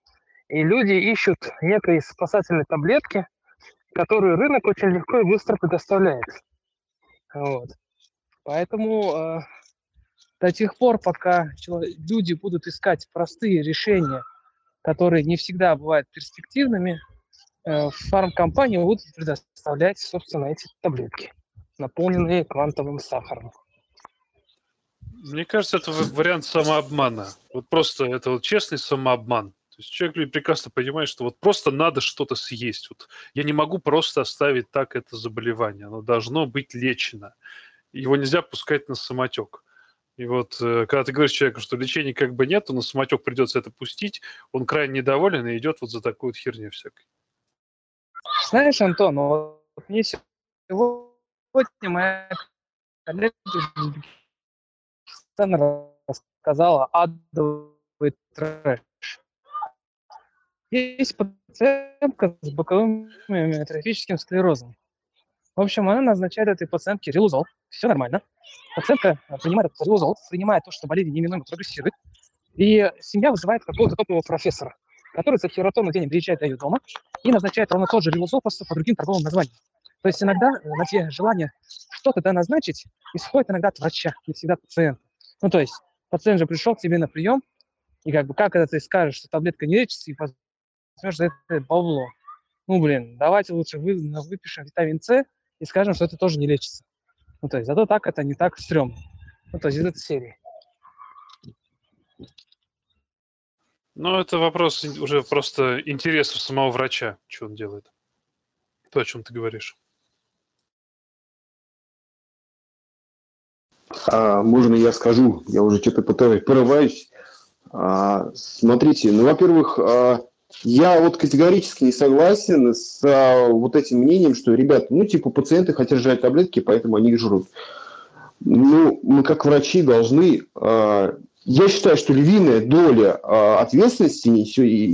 и люди ищут некие спасательные таблетки, которые рынок очень легко и быстро предоставляет. Вот. Поэтому э, до тех пор, пока люди будут искать простые решения, которые не всегда бывают перспективными, э, фармкомпании будут предоставлять, собственно, эти таблетки, наполненные квантовым сахаром. Мне кажется, это вариант самообмана. Вот просто это вот честный самообман. То есть человек прекрасно понимает, что вот просто надо что-то съесть. Вот я не могу просто оставить так это заболевание. Оно должно быть лечено. Его нельзя пускать на самотек. И вот э, когда ты говоришь человеку, что лечения как бы нет, то на самотек придется это пустить, он крайне недоволен и идет вот за такую вот херню всякой. Знаешь, Антон, вот мне сегодня моя коллега рассказала адовый трэш. есть пациентка с боковым амиотрофическим склерозом. В общем, она назначает этой пациентке релузол. Все нормально. Пациентка принимает этот релузол, принимает то, что болезнь неминуемо прогрессирует. И семья вызывает какого-то топового профессора, который за хератонный день приезжает до ее дома и назначает ровно тот же релузол, просто по другим торговым названиям. То есть иногда на те желания что-то да назначить исходит иногда от врача, не всегда от пациента. Ну, то есть пациент же пришел к тебе на прием, и как бы как это ты скажешь, что таблетка не лечится, и возьмешь за это бабло. Ну, блин, давайте лучше вы, выпишем витамин С и скажем, что это тоже не лечится. Ну, то есть зато так это не так стрёмно. Ну, то есть из этой серии. Ну, это вопрос уже просто интереса самого врача, что он делает. То, о чем ты говоришь. А, можно я скажу? Я уже что-то пытаюсь, порываюсь. А, смотрите, ну, во-первых, а, я вот категорически не согласен с а, вот этим мнением, что, ребята, ну, типа, пациенты хотят жрать таблетки, поэтому они их жрут. Ну, мы как врачи должны... А, я считаю, что львиная доля а, ответственности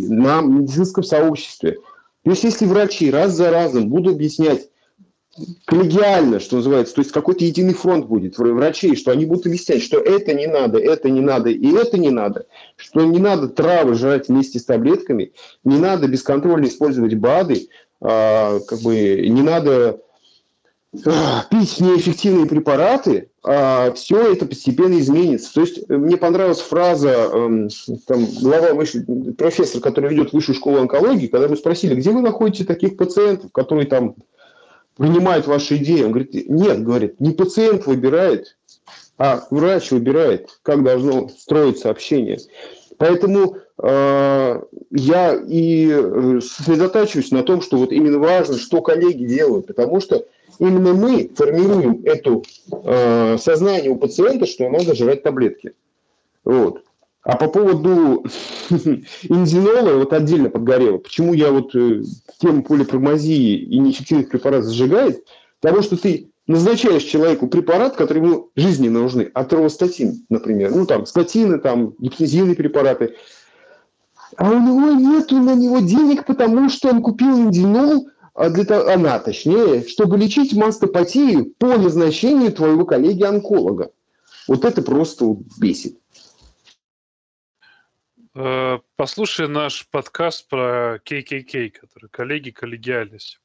на медицинском сообществе. То есть, если врачи раз за разом будут объяснять коллегиально, что называется, то есть какой-то единый фронт будет врачей, что они будут объяснять, что это не надо, это не надо и это не надо, что не надо травы жрать вместе с таблетками, не надо бесконтрольно использовать БАДы, а, как бы не надо а, пить неэффективные препараты, а все это постепенно изменится. То есть э, мне понравилась фраза э, там, глава выше, профессор, который ведет высшую школу онкологии, когда мы спросили, где вы находите таких пациентов, которые там принимает ваши идеи. Он говорит, нет, говорит, не пациент выбирает, а врач выбирает, как должно строиться общение. Поэтому э, я и сосредотачиваюсь на том, что вот именно важно, что коллеги делают, потому что именно мы формируем это э, сознание у пациента, что надо жрать таблетки. Вот. А по поводу [laughs] инзинола, вот отдельно подгорело. Почему я вот э, тему полипрагмазии и неэффективных препаратов сжигает? Потому что ты назначаешь человеку препарат, который ему жизненно нужны, атровостатин, например, ну там статины, там гипнозийные препараты, а у него нету на него денег, потому что он купил индинол, а для того, она точнее, чтобы лечить мастопатию по назначению твоего коллеги-онколога. Вот это просто бесит. Э, послушай наш подкаст про KKK, который коллеги, коллегиальность.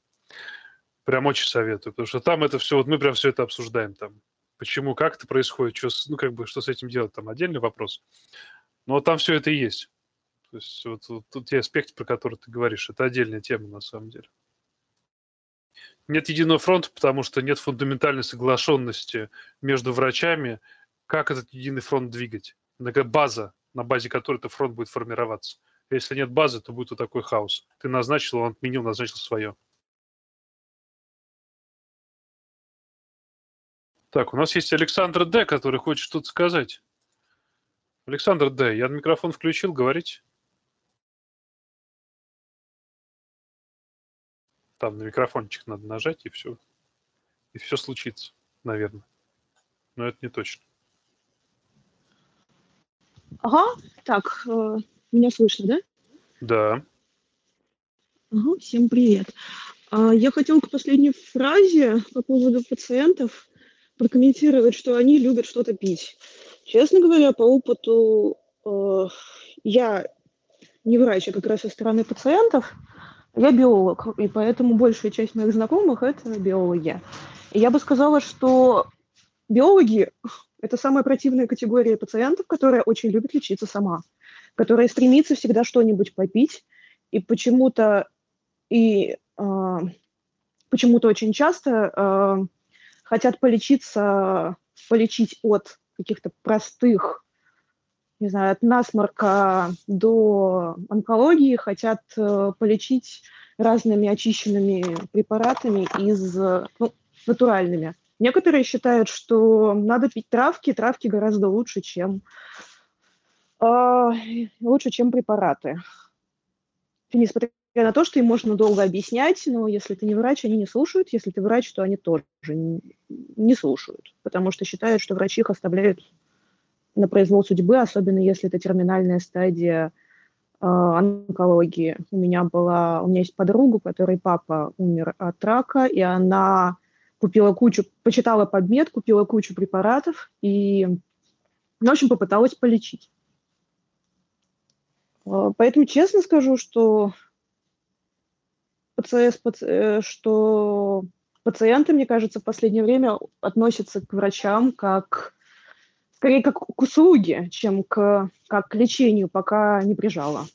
Прям очень советую, потому что там это все, вот мы прям все это обсуждаем там. Почему, как это происходит, что, ну, как бы, что с этим делать, там отдельный вопрос. Но там все это есть. То есть вот, вот, вот те аспекты, про которые ты говоришь, это отдельная тема на самом деле. Нет единого фронта, потому что нет фундаментальной соглашенности между врачами, как этот единый фронт двигать. База на базе которой этот фронт будет формироваться. Если нет базы, то будет вот такой хаос. Ты назначил, он отменил, назначил свое. Так, у нас есть Александр Д, который хочет что-то сказать. Александр Д, я микрофон включил, говорите. Там на микрофончик надо нажать, и все. И все случится, наверное. Но это не точно. Ага, так, э, меня слышно, да? Да. Ага, всем привет. А, я хотела к последней фразе по поводу пациентов прокомментировать, что они любят что-то пить. Честно говоря, по опыту э, я не врач, а как раз со стороны пациентов, я биолог, и поэтому большая часть моих знакомых – это биологи. И я бы сказала, что биологи это самая противная категория пациентов, которая очень любит лечиться сама, которая стремится всегда что-нибудь попить, и почему-то и э, почему-то очень часто э, хотят полечиться, полечить от каких-то простых, не знаю, от насморка до онкологии, хотят э, полечить разными очищенными препаратами из, ну, натуральными. Некоторые считают, что надо пить травки, травки гораздо лучше, чем э, лучше, чем препараты. Несмотря на то, что им можно долго объяснять, но если ты не врач, они не слушают, если ты врач, то они тоже не, слушают, потому что считают, что врачи их оставляют на произвол судьбы, особенно если это терминальная стадия онкологии. У меня была, у меня есть подруга, которой папа умер от рака, и она купила кучу, почитала подмет, купила кучу препаратов и, ну, в общем, попыталась полечить. Поэтому честно скажу, что ПЦС, э, что пациенты, мне кажется, в последнее время относятся к врачам как скорее как к услуге, чем к, как к лечению, пока не прижало.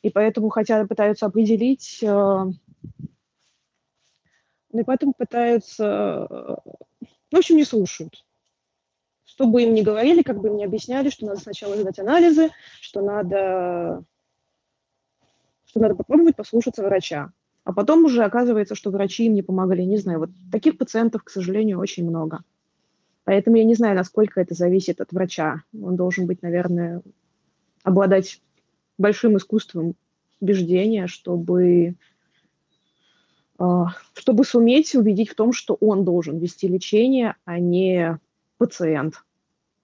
И поэтому хотя пытаются определить, э, и поэтому пытаются, э, в общем, не слушают. Что бы им ни говорили, как бы им ни объясняли, что надо сначала сдать анализы, что надо, что надо попробовать послушаться врача. А потом уже оказывается, что врачи им не помогали. Не знаю, вот таких пациентов, к сожалению, очень много. Поэтому я не знаю, насколько это зависит от врача. Он должен быть, наверное, обладать большим искусством убеждения, чтобы, чтобы суметь убедить в том, что он должен вести лечение, а не пациент.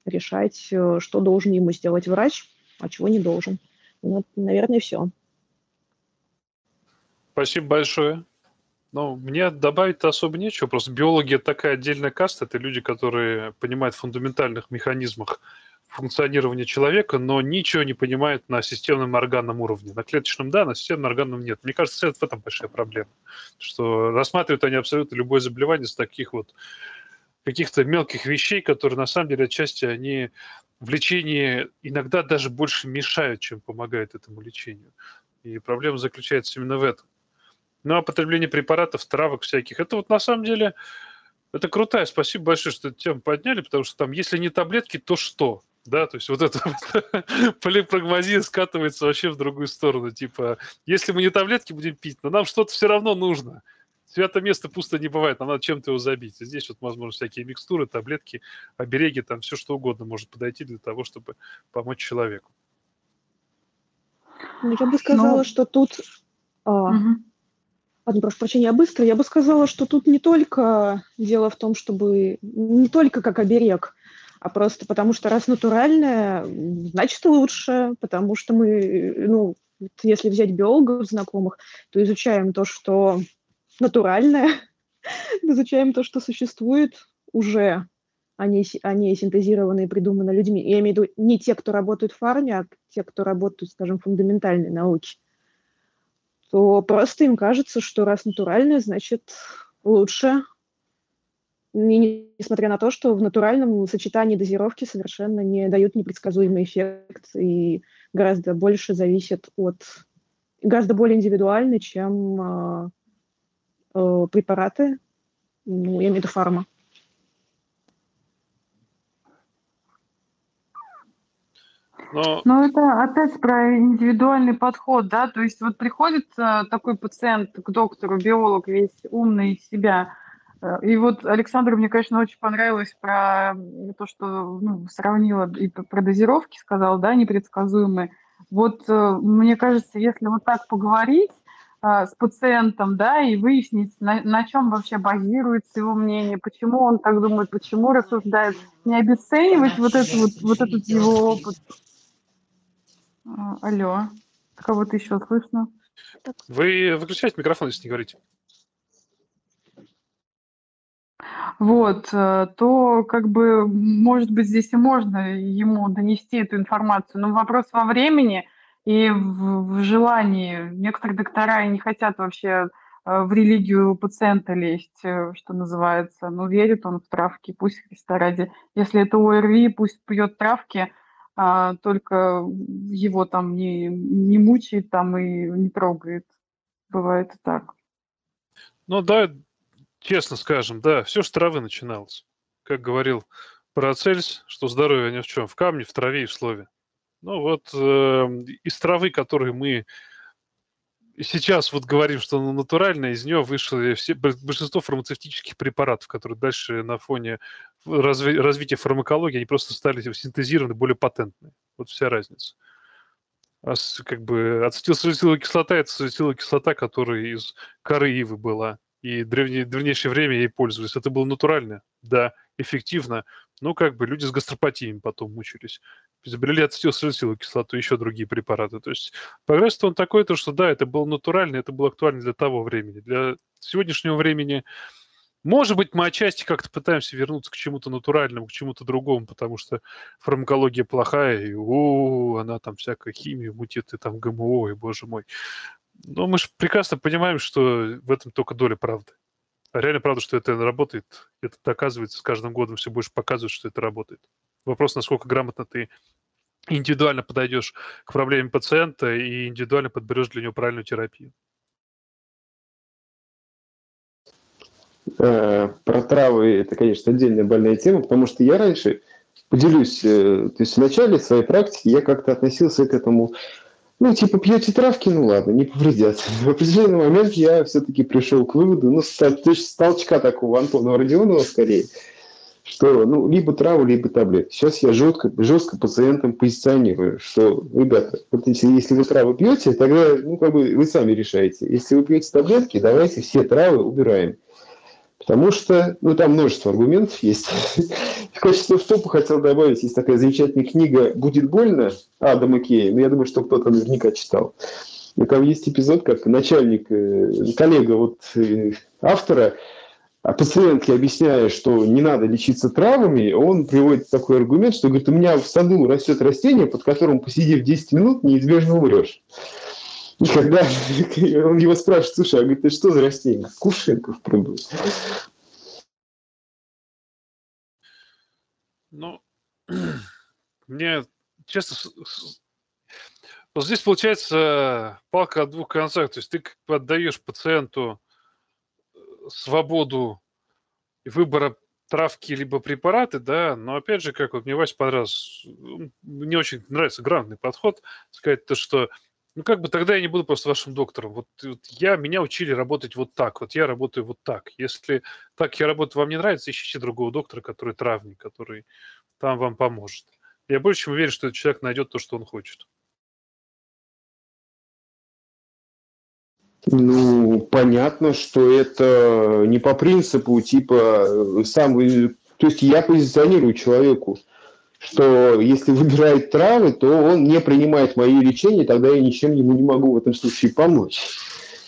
Решать, э, что должен ему сделать врач, а чего не должен. Вот, наверное, все. Спасибо большое. Ну, мне добавить-то особо нечего. Просто биологи – такая отдельная каста. Это люди, которые понимают в фундаментальных механизмах функционирования человека, но ничего не понимают на системном органном уровне. На клеточном – да, на системном органном – нет. Мне кажется, это в этом большая проблема. Что рассматривают они абсолютно любое заболевание с таких вот каких-то мелких вещей, которые на самом деле отчасти они в лечении иногда даже больше мешают, чем помогают этому лечению. И проблема заключается именно в этом. Ну, а потребление препаратов, травок всяких, это вот на самом деле, это крутая. Спасибо большое, что эту тему подняли, потому что там, если не таблетки, то что? Да, то есть вот это [laughs] вот полипрагмазия скатывается вообще в другую сторону. Типа, если мы не таблетки будем пить, но нам что-то все равно нужно. Свято место пусто не бывает, нам надо чем-то его забить. И здесь вот, возможно, всякие микстуры, таблетки, обереги, там все что угодно может подойти для того, чтобы помочь человеку. Ну, я бы сказала, ну, что тут... А, угу Ладно, прошу прощения, быстро. Я бы сказала, что тут не только дело в том, чтобы... Не только как оберег, а просто потому что раз натуральное, значит лучше, потому что мы, ну, если взять биологов знакомых, то изучаем то, что натуральное, [laughs] изучаем то, что существует уже, а не, а не синтезировано и придумано людьми. Я имею в виду не те, кто работают в фарме, а те, кто работают, скажем, в фундаментальной науке то просто им кажется, что раз натуральное, значит лучше. И несмотря на то, что в натуральном сочетании дозировки совершенно не дают непредсказуемый эффект и гораздо больше зависят от... гораздо более индивидуальны, чем э, э, препараты, ну, я имею в виду фарма. Но... Но это опять про индивидуальный подход, да, то есть вот приходит такой пациент к доктору, биолог весь умный из себя, э, и вот Александру мне, конечно, очень понравилось про то, что ну, сравнила и про дозировки сказал, да, непредсказуемые. Вот э, мне кажется, если вот так поговорить с пациентом, да, и выяснить, на, на чем вообще базируется его мнение, почему он так думает, почему рассуждает, не обесценивать вот, это вот, вот этот его опыт, а, алло, кого-то еще слышно? Вы выключайте микрофон, если не говорите. Вот, э, то как бы, может быть, здесь и можно ему донести эту информацию, но вопрос во времени и в, в желании. Некоторые доктора и не хотят вообще э, в религию пациента лезть, э, что называется. Ну, верит он в травки, пусть Христа ради. Если это ОРВИ, пусть пьет травки – а, только его там не, не мучает там и не трогает. Бывает и так. Ну да, честно скажем, да, все с травы начиналось. Как говорил Парацельс, что здоровье не в чем, в камне, в траве и в слове. Ну вот э, из травы, которую мы сейчас вот говорим, что она натуральная, из нее вышло все, большинство фармацевтических препаратов, которые дальше на фоне разви, развития фармакологии, они просто стали синтезированы, более патентные. Вот вся разница. А с, как бы ацетилсалициловая кислота – это ацетиловая кислота, которая из коры ивы была. И древнее, древнейшее время ей пользовались. Это было натурально, да, эффективно. Но как бы люди с гастропатиями потом мучились изобрели ацетилсалициловую кислоту, еще другие препараты. То есть прогресс он такой, то, что да, это было натурально, это было актуально для того времени. Для сегодняшнего времени, может быть, мы отчасти как-то пытаемся вернуться к чему-то натуральному, к чему-то другому, потому что фармакология плохая, и у, она там всякая химия мутит, и там ГМО, и боже мой. Но мы же прекрасно понимаем, что в этом только доля правды. А реально правда, что это работает. Это доказывается с каждым годом, все больше показывает, что это работает. Вопрос, насколько грамотно ты индивидуально подойдешь к проблеме пациента и индивидуально подберешь для него правильную терапию. Э, про травы это, конечно, отдельная больная тема, потому что я раньше, поделюсь, э, то есть в начале своей практики я как-то относился к этому, ну, типа, пьете травки, ну ладно, не повредят. [laughs] В определенный момент я все-таки пришел к выводу, ну, с, толчка такого Антона Родионова скорее, что ну, либо травы, либо таблетки. Сейчас я жестко, жестко пациентам позиционирую, что, ребята, вот если, если вы травы пьете, тогда ну, как бы вы сами решаете. Если вы пьете таблетки, давайте все травы убираем. Потому что, ну, там множество аргументов есть. [laughs] В качестве вступа хотел добавить, есть такая замечательная книга «Будет больно» Адама Кея, но я думаю, что кто-то наверняка читал. И там есть эпизод, как начальник, э, коллега вот э, автора а пациентке объясняя, что не надо лечиться травами, он приводит такой аргумент, что говорит, у меня в саду растет растение, под которым посидев 10 минут, неизбежно умрешь. И когда [laughs] он его спрашивает, слушай, а говорит, ты что за растение? Кувшинка в пруду. Ну, [clears throat] мне честно, вот здесь получается палка о двух концах. То есть ты отдаешь пациенту свободу выбора травки либо препараты, да, но опять же, как вот мне Вася понравился, мне очень нравится грамотный подход, сказать то, что ну как бы тогда я не буду просто вашим доктором. Вот, вот я, меня учили работать вот так, вот я работаю вот так. Если так я работаю, вам не нравится, ищите другого доктора, который травник, который там вам поможет. Я больше чем уверен, что этот человек найдет то, что он хочет. Ну, понятно, что это не по принципу типа э, сам... То есть я позиционирую человеку, что если выбирает травы, то он не принимает мои лечение, тогда я ничем ему не могу в этом случае помочь.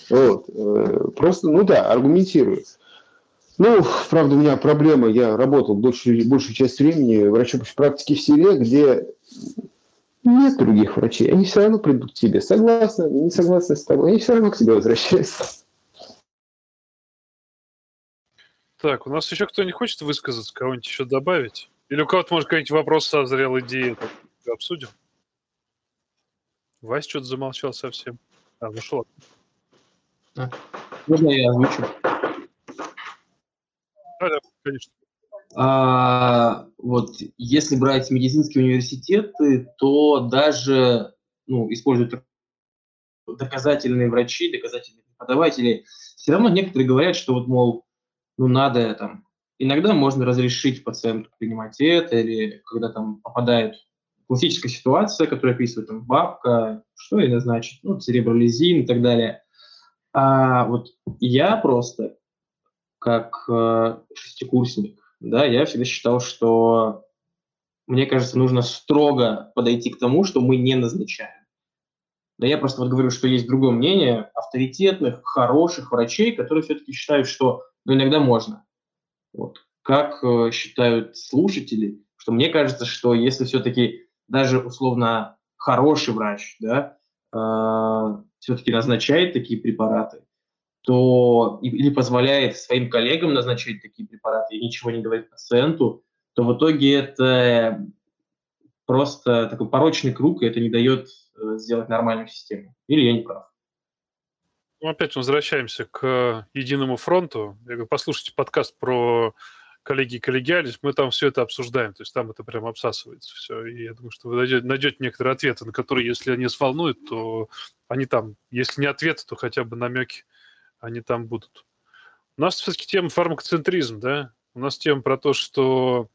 Вот. Э, просто, ну да, аргументирую. Ну, правда, у меня проблема, я работал большую, большую часть времени врачом по практике в селе, где нет других врачей. Они все равно придут к тебе. Согласны, не согласны с тобой. Они все равно к тебе возвращаются. Так, у нас еще кто-нибудь хочет высказаться, кого-нибудь еще добавить? Или у кого-то, может, какой-нибудь вопрос созрел, идеи обсудим? Вась что-то замолчал совсем. А, ну что? А, можно я озвучу? Да, да, конечно. А, вот, если брать медицинские университеты, то даже ну, используют доказательные врачи, доказательные преподаватели, все равно некоторые говорят, что вот, мол, ну надо там, иногда можно разрешить пациенту принимать это, или когда там попадает классическая ситуация, которая описывает там бабка, что это значит, ну, церебролизин и так далее. А вот я просто, как э, шестикурсник, да, я всегда считал, что, мне кажется, нужно строго подойти к тому, что мы не назначаем. Да я просто вот говорю, что есть другое мнение авторитетных, хороших врачей, которые все-таки считают, что ну, иногда можно. Вот. Как э, считают слушатели, что мне кажется, что если все-таки даже условно хороший врач, да, э, все-таки назначает такие препараты, то или позволяет своим коллегам назначать такие препараты и ничего не говорит пациенту, то в итоге это просто такой порочный круг, и это не дает э, сделать нормальную систему. Или я не прав? Ну, опять возвращаемся к единому фронту. Я говорю, послушайте подкаст про коллеги и коллегиальность, мы там все это обсуждаем, то есть там это прям обсасывается все. И я думаю, что вы найдете, найдете некоторые ответы, на которые, если они вас волнуют, то они там, если не ответы, то хотя бы намеки они там будут. У нас все-таки тема фармакоцентризм, да? У нас тема про то, что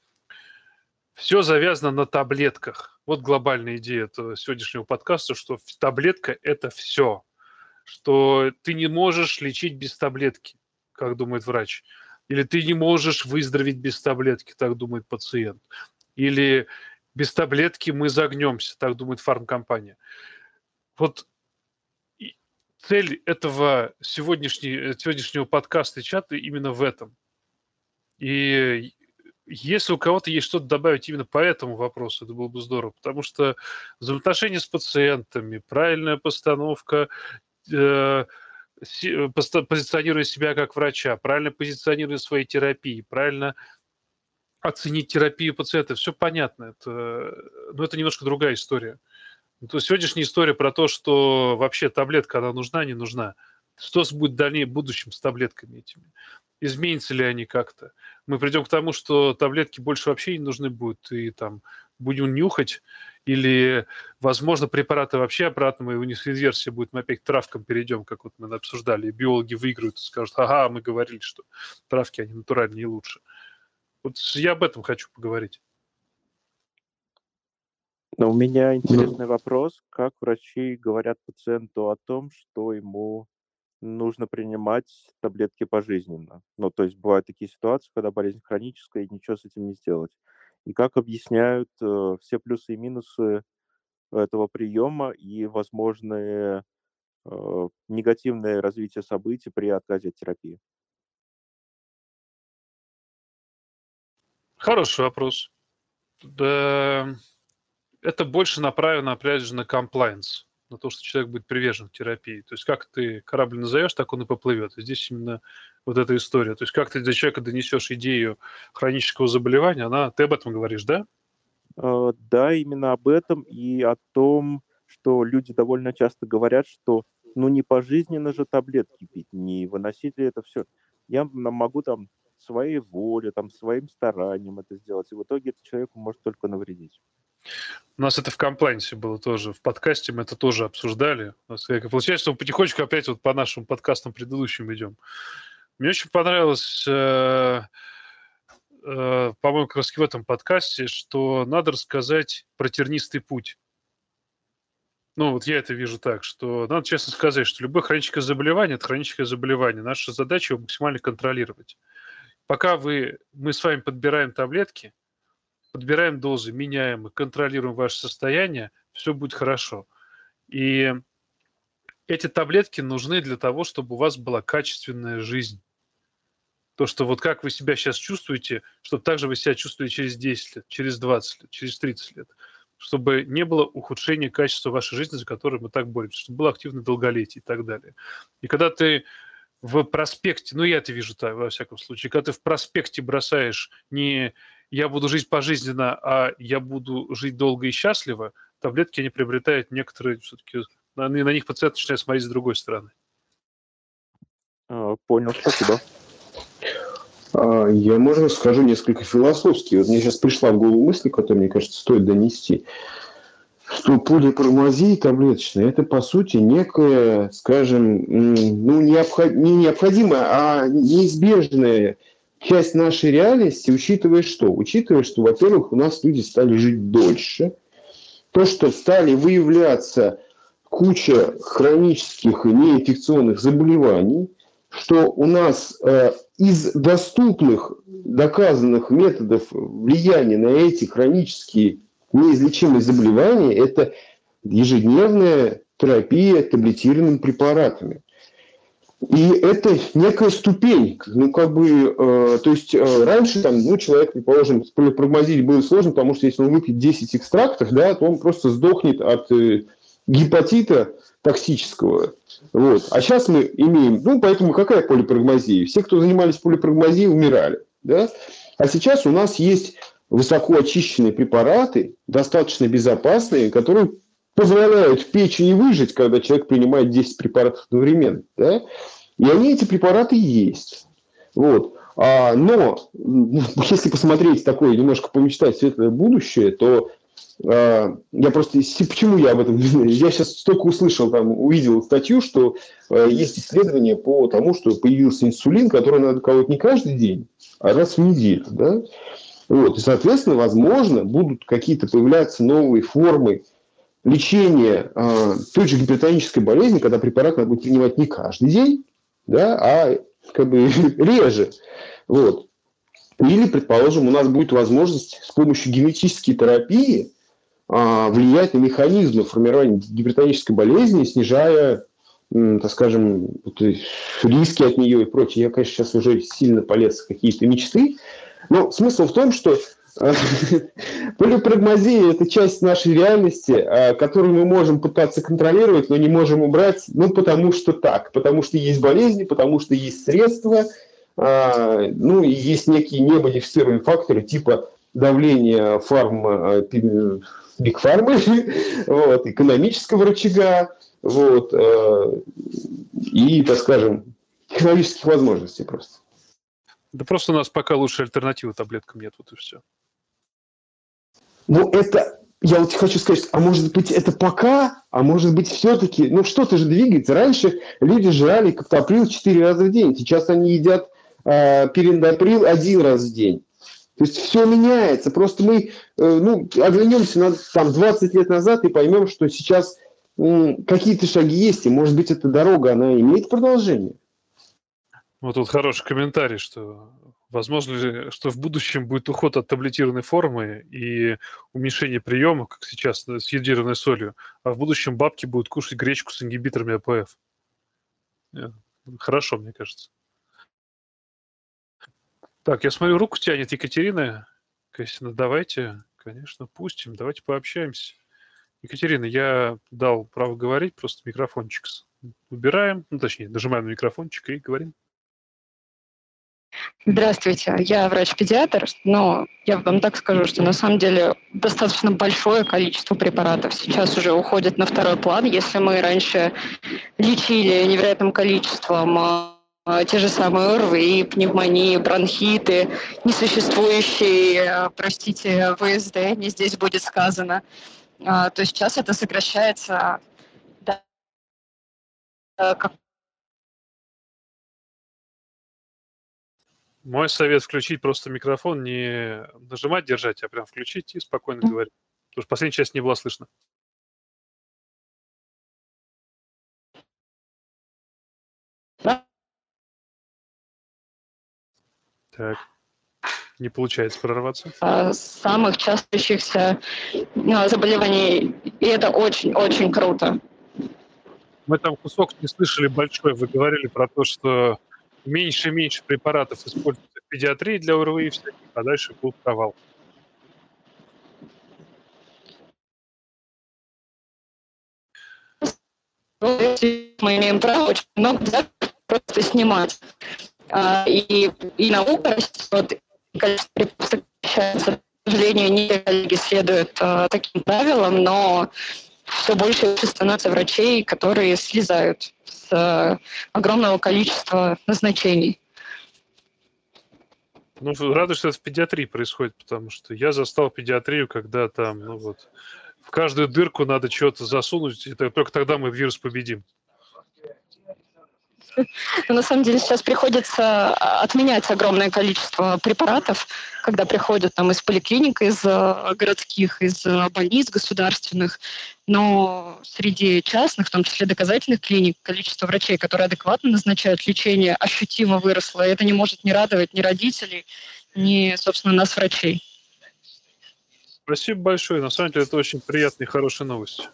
все завязано на таблетках. Вот глобальная идея этого сегодняшнего подкаста, что таблетка – это все. Что ты не можешь лечить без таблетки, как думает врач. Или ты не можешь выздороветь без таблетки, так думает пациент. Или без таблетки мы загнемся, так думает фармкомпания. Вот цель этого сегодняшнего, сегодняшнего подкаста и чата именно в этом. И если у кого-то есть что-то добавить именно по этому вопросу, это было бы здорово, потому что взаимоотношения с пациентами, правильная постановка, э, позиционируя себя как врача, правильно позиционируя свои терапии, правильно оценить терапию пациента, все понятно. Это, но это немножко другая история. То сегодняшняя история про то, что вообще таблетка, она нужна, не нужна. Что будет в дальнейшем будущем с таблетками этими? Изменятся ли они как-то? Мы придем к тому, что таблетки больше вообще не нужны будут, и там будем нюхать, или, возможно, препараты вообще обратно, мы у них инверсия будет, мы опять к травкам перейдем, как вот мы обсуждали, и биологи выиграют и скажут, ага, мы говорили, что травки, они натуральнее и лучше. Вот я об этом хочу поговорить. Но у меня интересный вопрос. Как врачи говорят пациенту о том, что ему нужно принимать таблетки пожизненно? Ну, то есть бывают такие ситуации, когда болезнь хроническая, и ничего с этим не сделать. И как объясняют э, все плюсы и минусы этого приема и возможные э, негативное развитие событий при отказе от терапии? Хороший вопрос. Да, это больше направлено, опять же, на комплайнс, на то, что человек будет привержен к терапии. То есть как ты корабль назовешь, так он и поплывет. здесь именно вот эта история. То есть как ты для человека донесешь идею хронического заболевания, она, ты об этом говоришь, да? Uh, да, именно об этом и о том, что люди довольно часто говорят, что ну не пожизненно же таблетки пить, не выносить ли это все. Я могу там своей волей, там, своим старанием это сделать, и в итоге это человеку может только навредить. У нас это в комплайнсе было тоже, в подкасте мы это тоже обсуждали. Получается, что мы потихонечку опять вот по нашим подкастам предыдущим идем. Мне очень понравилось, э, э, по-моему, как раз в этом подкасте, что надо рассказать про тернистый путь. Ну, вот я это вижу так, что надо честно сказать, что любое хроническое заболевание – это хроническое заболевание. Наша задача его максимально контролировать. Пока вы, мы с вами подбираем таблетки, подбираем дозы, меняем контролируем ваше состояние, все будет хорошо. И эти таблетки нужны для того, чтобы у вас была качественная жизнь. То, что вот как вы себя сейчас чувствуете, чтобы так же вы себя чувствовали через 10 лет, через 20 лет, через 30 лет. Чтобы не было ухудшения качества вашей жизни, за которое мы так боремся, чтобы было активное долголетие и так далее. И когда ты в проспекте, ну я это вижу так, во всяком случае, когда ты в проспекте бросаешь не я буду жить пожизненно, а я буду жить долго и счастливо, таблетки они приобретают некоторые все-таки, на, на них пациент начинает смотреть с другой стороны. А, понял, спасибо. А, я, можно, скажу несколько философски. Вот мне сейчас пришла в голову мысль, которую, мне кажется, стоит донести, что полипромазия таблеточная – это, по сути, некая, скажем, ну, необход... не необходимая, а неизбежная часть нашей реальности, учитывая что? Учитывая, что, во-первых, у нас люди стали жить дольше, то, что стали выявляться куча хронических и неинфекционных заболеваний, что у нас э, из доступных, доказанных методов влияния на эти хронические неизлечимые заболевания – это ежедневная терапия таблетированными препаратами. И это некая ступень, ну, как бы, э, то есть э, раньше там, ну, человек, предположим, полипромазией было сложно, потому что если он выпьет 10 экстрактов, да, то он просто сдохнет от э, гепатита токсического. Вот. А сейчас мы имеем, ну, поэтому какая полипрагмазия? Все, кто занимались полипрагмазией, умирали. Да? А сейчас у нас есть высоко очищенные препараты, достаточно безопасные, которые позволяют печени выжить, когда человек принимает 10 препаратов одновременно. Да? И они, эти препараты, есть. Вот. А, но [laughs] если посмотреть такое, немножко помечтать светлое будущее, то а, я просто... Почему я об этом не знаю? Я сейчас только услышал, там, увидел статью, что а, есть исследование по тому, что появился инсулин, который надо колоть не каждый день, а раз в неделю. Да? Вот. И, соответственно, возможно, будут какие-то появляться новые формы лечение э, той же гипертонической болезни, когда препарат надо будет принимать не каждый день, да, а как бы [laughs] реже. Вот. Или, предположим, у нас будет возможность с помощью генетической терапии а, влиять на механизмы формирования гипертонической болезни, снижая, так скажем, риски от нее и прочее. Я, конечно, сейчас уже сильно полез в какие-то мечты, но смысл в том, что [laughs] Полипрагмазия – это часть нашей реальности, а, которую мы можем пытаться контролировать, но не можем убрать, ну, потому что так, потому что есть болезни, потому что есть средства, а, ну, и есть некие немодифицированные факторы типа давления фарм, а, бигфармы, [laughs] вот, экономического рычага, вот, и, так скажем, технологических возможностей просто. Да просто у нас пока лучше альтернативы таблеткам нет, вот и все. Ну, это, я вот хочу сказать, а может быть это пока, а может быть все-таки, ну что-то же двигается. Раньше люди жрали каптоприл 4 раза в день, сейчас они едят э, перендоприл один раз в день. То есть все меняется. Просто мы э, ну, оглянемся на там, 20 лет назад и поймем, что сейчас э, какие-то шаги есть, и может быть эта дорога, она имеет продолжение. Вот тут хороший комментарий, что возможно ли, что в будущем будет уход от таблетированной формы и уменьшение приема, как сейчас, с йодированной солью, а в будущем бабки будут кушать гречку с ингибиторами АПФ. Э, хорошо, мне кажется. Так, я смотрю, руку тянет Екатерина. Костина, давайте, конечно, пустим, давайте пообщаемся. Екатерина, я дал право говорить, просто микрофончик убираем, ну, точнее, нажимаем на микрофончик и говорим. Здравствуйте, я врач-педиатр, но я вам так скажу, что на самом деле достаточно большое количество препаратов сейчас уже уходит на второй план. Если мы раньше лечили невероятным количеством а, те же самые ОРВИ, пневмонии, бронхиты, несуществующие, простите, ВСД, не здесь будет сказано, а, то сейчас это сокращается до Мой совет включить просто микрофон, не нажимать, держать, а прям включить и спокойно говорить. Потому что последняя часть не была слышно. Так. Не получается прорваться. А, самых частых а, заболеваний, и это очень-очень круто. Мы там кусок не слышали большой. Вы говорили про то, что меньше и меньше препаратов используется в педиатрии для ОРВИ, всяких, а дальше будет провал. Мы имеем право очень много просто снимать. А, и, и наука растет, количество препаратов сокращается. К сожалению, не коллеги следуют а, таким правилам, но все больше становится врачей, которые слезают с э, огромного количества назначений. Ну, рада, что это в педиатрии происходит, потому что я застал педиатрию, когда там, ну вот, в каждую дырку надо что-то засунуть, и только тогда мы вирус победим. Но на самом деле сейчас приходится а, отменять огромное количество препаратов, когда приходят там из поликлиник, из э, городских, из э, больниц государственных. Но среди частных, в том числе доказательных клиник, количество врачей, которые адекватно назначают лечение, ощутимо выросло. И это не может не радовать ни родителей, ни, собственно, нас, врачей. Спасибо большое. На самом деле это очень приятная и хорошая новость.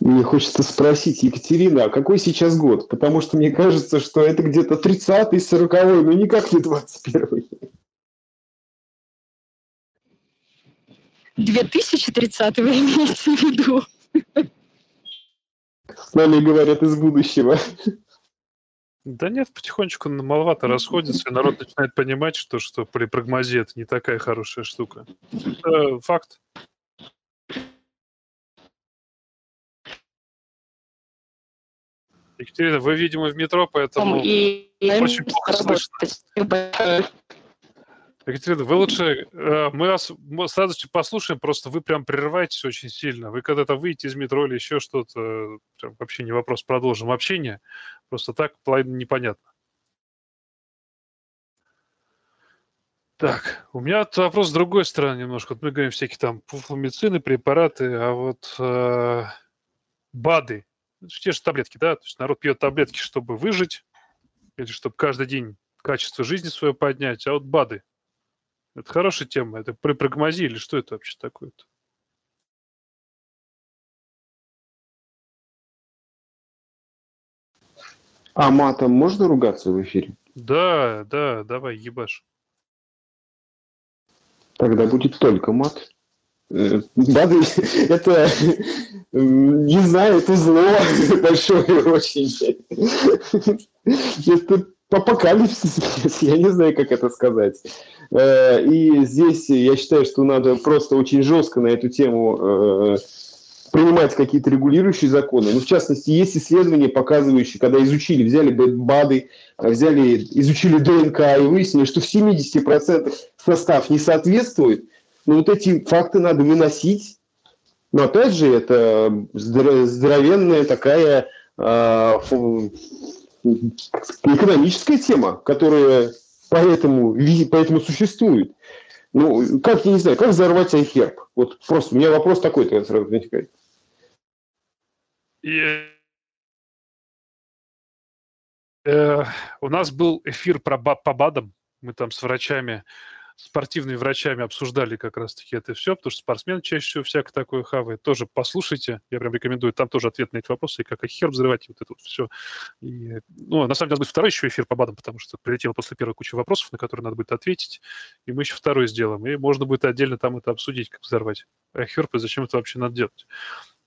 Мне хочется спросить, Екатерина, а какой сейчас год? Потому что мне кажется, что это где-то 30-й, 40-й, но никак не 21-й. 2030 вы имеете в виду? С нами говорят из будущего. Да нет, потихонечку маловато расходится, и народ начинает понимать, что, что при прогнозе это не такая хорошая штука. Это факт. Екатерина, вы, видимо, в метро, поэтому и, очень плохо слышно. Екатерина, вы лучше... Э, мы вас мы сразу послушаем, просто вы прям прерываетесь очень сильно. Вы когда-то выйдете из метро или еще что-то, вообще не вопрос, продолжим общение. Просто так непонятно. Так, у меня вопрос с другой стороны немножко. Вот мы говорим всякие там пуфломицины, препараты, а вот э, БАДы, те же таблетки, да, то есть народ пьет таблетки, чтобы выжить, или чтобы каждый день качество жизни свое поднять, а вот БАДы. Это хорошая тема. Это припрагмазия или что это вообще такое-то? А матом можно ругаться в эфире? Да, да, давай, ебашь. Тогда будет только мат. БАДы – это, не знаю, это зло [laughs] большое очень. Это апокалипсис, я не знаю, как это сказать. Э, и здесь я считаю, что надо просто очень жестко на эту тему э, принимать какие-то регулирующие законы. Ну, в частности, есть исследования, показывающие, когда изучили, взяли БАДы, взяли, изучили ДНК и выяснили, что в 70% состав не соответствует. Но вот эти факты надо выносить. Но опять же, это здоровенная такая э, экономическая тема, которая поэтому, поэтому существует. Ну, как, я не знаю, как взорвать iHerb? Вот просто у меня вопрос такой тогда сразу возникает. И, э, у нас был эфир про, по БАДам. Мы там с врачами спортивными врачами обсуждали как раз-таки это все, потому что спортсмен чаще всего всякое такое хавает. Тоже послушайте, я прям рекомендую, там тоже ответ на эти вопросы, и как хер взрывать, и вот это вот все. И, ну, на самом деле, будет второй еще эфир по БАДам, потому что прилетело после первой кучи вопросов, на которые надо будет ответить, и мы еще второй сделаем, и можно будет отдельно там это обсудить, как взорвать. А херп, и зачем это вообще надо делать?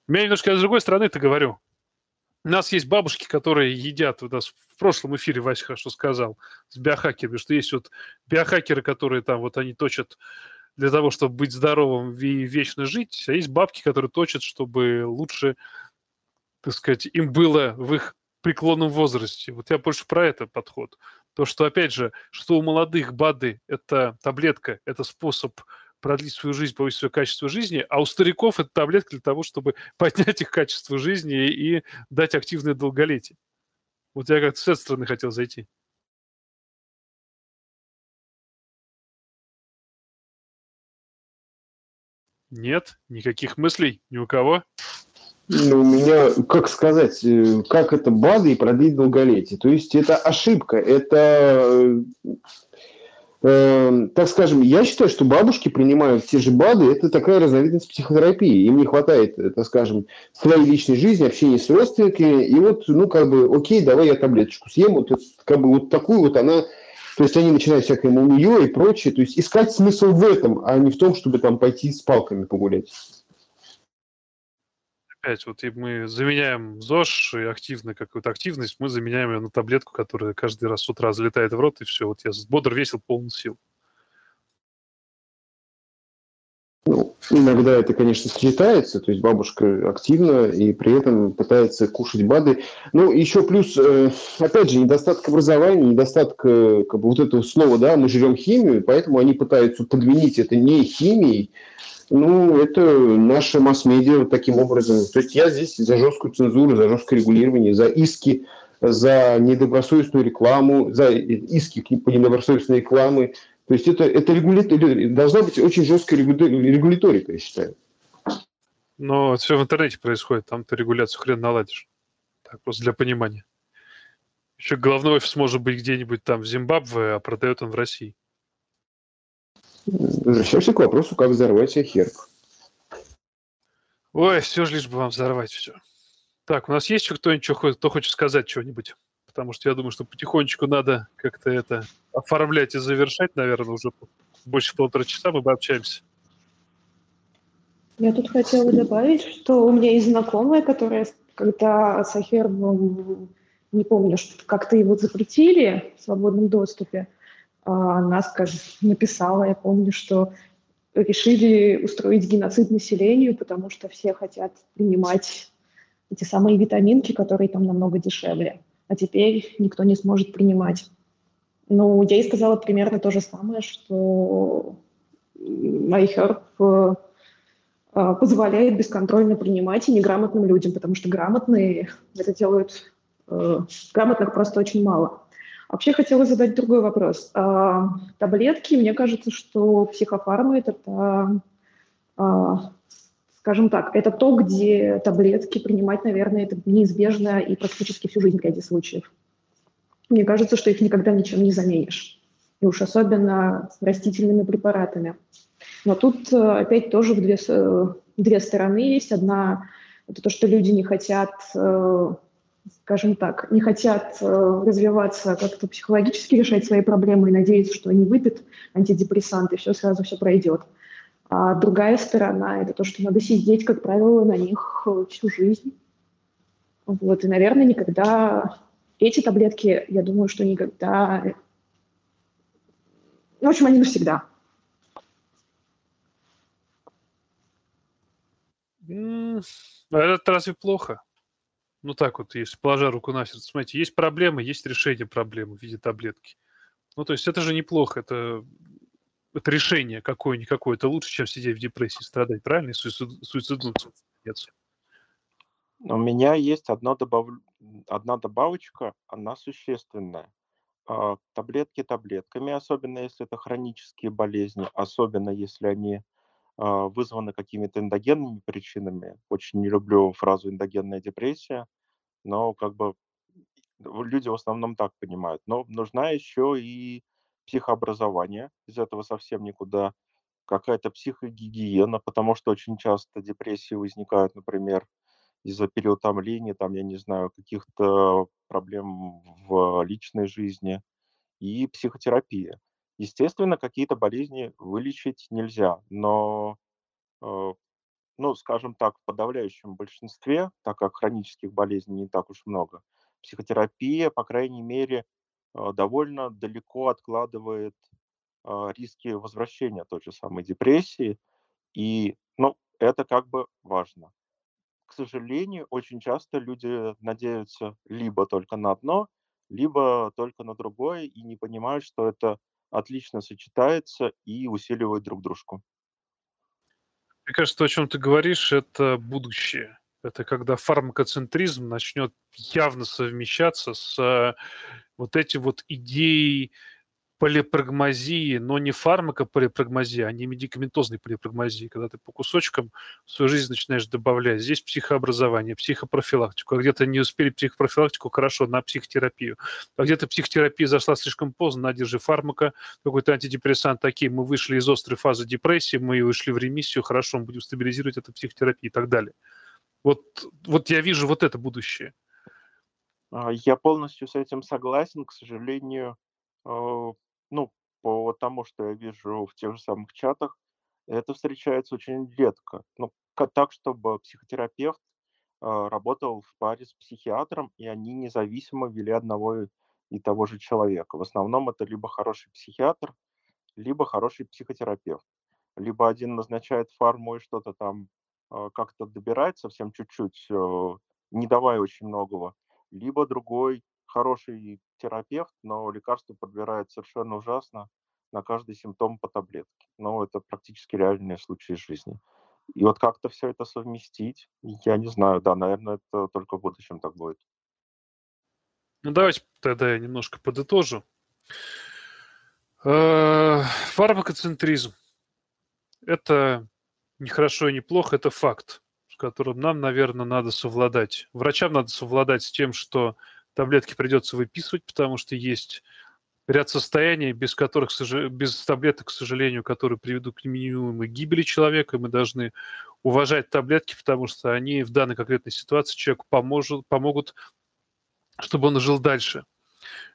У меня немножко с другой стороны это говорю. У нас есть бабушки, которые едят, у нас в прошлом эфире Вася хорошо сказал, с биохакерами, что есть вот биохакеры, которые там вот они точат для того, чтобы быть здоровым и вечно жить, а есть бабки, которые точат, чтобы лучше, так сказать, им было в их преклонном возрасте. Вот я больше про это подход. То, что, опять же, что у молодых БАДы – это таблетка, это способ продлить свою жизнь, повысить свое качество жизни, а у стариков это таблетка для того, чтобы [laughs] поднять их качество жизни и дать активное долголетие. Вот я как-то с этой стороны хотел зайти. Нет, никаких мыслей ни у кого. Ну, у меня, как сказать, э, как это БАДы и продлить долголетие. То есть это ошибка, это э, э, так скажем, я считаю, что бабушки принимают те же БАДы, это такая разновидность психотерапии. Им не хватает, э, так скажем, своей личной жизни, общения с родственниками. И вот, ну, как бы, окей, давай я таблеточку съем. Вот, как бы, вот такую вот она... То есть они начинают всякое мумию и прочее. То есть искать смысл в этом, а не в том, чтобы там пойти с палками погулять опять, вот и мы заменяем ЗОЖ и активно какую-то активность, мы заменяем ее на таблетку, которая каждый раз с утра залетает в рот, и все, вот я бодр, весел, полный сил. Ну, иногда это, конечно, сочетается, то есть бабушка активна и при этом пытается кушать БАДы. Ну, еще плюс, э, опять же, недостаток образования, недостаток э, как бы, вот этого слова, да, мы жрем химию, поэтому они пытаются подменить это не химией, ну, это наша масс-медиа таким образом. То есть я здесь за жесткую цензуру, за жесткое регулирование, за иски, за недобросовестную рекламу, за иски по недобросовестной рекламе. То есть это, это регули... должна быть очень жесткая регуляторика, я считаю. Но все в интернете происходит, там ты регуляцию хрен наладишь. Так, просто для понимания. Еще головной офис может быть где-нибудь там в Зимбабве, а продает он в России. Возвращаемся к вопросу, как взорвать херб. Ой, все же лишь бы вам взорвать все. Так, у нас есть еще кто-нибудь, кто хочет сказать что-нибудь? Потому что я думаю, что потихонечку надо как-то это оформлять и завершать, наверное, уже больше полутора часа мы бы общаемся. Я тут хотела добавить, что у меня есть знакомая, которая, когда с Ахербом, не помню, как-то его запретили в свободном доступе, она, скажем, написала, я помню, что решили устроить геноцид населению, потому что все хотят принимать эти самые витаминки, которые там намного дешевле. А теперь никто не сможет принимать. Ну, я ей сказала примерно то же самое, что MyHerb э, э, позволяет бесконтрольно принимать и неграмотным людям, потому что грамотные это делают, э, грамотных просто очень мало. Вообще хотела задать другой вопрос. А, таблетки, мне кажется, что психофарма это, а, скажем так, это то, где таблетки принимать, наверное, это неизбежно и практически всю жизнь в ряде случаев. мне кажется, что их никогда ничем не заменишь. И уж особенно растительными препаратами. Но тут э, опять тоже в две, э, две стороны есть. Одна – это то, что люди не хотят, э, скажем так, не хотят развиваться, как-то психологически решать свои проблемы и надеяться, что они выпьют антидепрессанты, и все сразу все пройдет. А другая сторона – это то, что надо сидеть, как правило, на них всю жизнь. Вот, и, наверное, никогда эти таблетки, я думаю, что никогда... В общем, они навсегда. А это разве плохо? Ну так вот, если положа руку на сердце. Смотрите, есть проблемы, есть решение проблемы в виде таблетки. Ну то есть это же неплохо, это, это решение какое-никакое. Это лучше, чем сидеть в депрессии, страдать, правильно? И суицид, суициднуться. У меня есть одна, добав... одна добавочка, она существенная. А, таблетки таблетками, особенно если это хронические болезни, особенно если они вызваны какими-то эндогенными причинами. Очень не люблю фразу эндогенная депрессия, но как бы люди в основном так понимают. Но нужна еще и психообразование, из этого совсем никуда, какая-то психогигиена, потому что очень часто депрессии возникают, например, из-за переутомления, там, я не знаю, каких-то проблем в личной жизни и психотерапия. Естественно, какие-то болезни вылечить нельзя, но, э, ну, скажем так, в подавляющем большинстве, так как хронических болезней не так уж много, психотерапия, по крайней мере, э, довольно далеко откладывает э, риски возвращения той же самой депрессии, и, ну, это как бы важно. К сожалению, очень часто люди надеются либо только на одно, либо только на другое и не понимают, что это отлично сочетается и усиливает друг дружку. Мне кажется, о чем ты говоришь, это будущее. Это когда фармакоцентризм начнет явно совмещаться с э, вот этим вот идеей полипрагмазии, но не фармакополипрагмазии, а не медикаментозной полипрагмазии, когда ты по кусочкам в свою жизнь начинаешь добавлять. Здесь психообразование, психопрофилактику. А где-то не успели психопрофилактику, хорошо, на психотерапию. А где-то психотерапия зашла слишком поздно, на, держи фармака, какой-то антидепрессант, такие, мы вышли из острой фазы депрессии, мы вышли в ремиссию, хорошо, мы будем стабилизировать эту психотерапию и так далее. Вот, вот я вижу вот это будущее. А, я полностью с этим согласен. К сожалению, э, ну, по тому, что я вижу в тех же самых чатах, это встречается очень редко. Ну, так, чтобы психотерапевт э, работал в паре с психиатром, и они независимо вели одного и того же человека. В основном это либо хороший психиатр, либо хороший психотерапевт. Либо один назначает фарму и что-то там э, как-то добирает совсем чуть-чуть, э, не давая очень многого, либо другой хороший терапевт, но лекарство подбирает совершенно ужасно на каждый симптом по таблетке. Но это практически реальные случаи жизни. И вот как-то все это совместить, я не знаю, да, наверное, это только в будущем так будет. Ну, давайте тогда я немножко подытожу. Э, фармакоцентризм – это не хорошо и не плохо, это факт, с которым нам, наверное, надо совладать. Врачам надо совладать с тем, что таблетки придется выписывать, потому что есть ряд состояний, без которых, без таблеток, к сожалению, которые приведут к неминуемой гибели человека. Мы должны уважать таблетки, потому что они в данной конкретной ситуации человеку поможет, помогут, чтобы он жил дальше.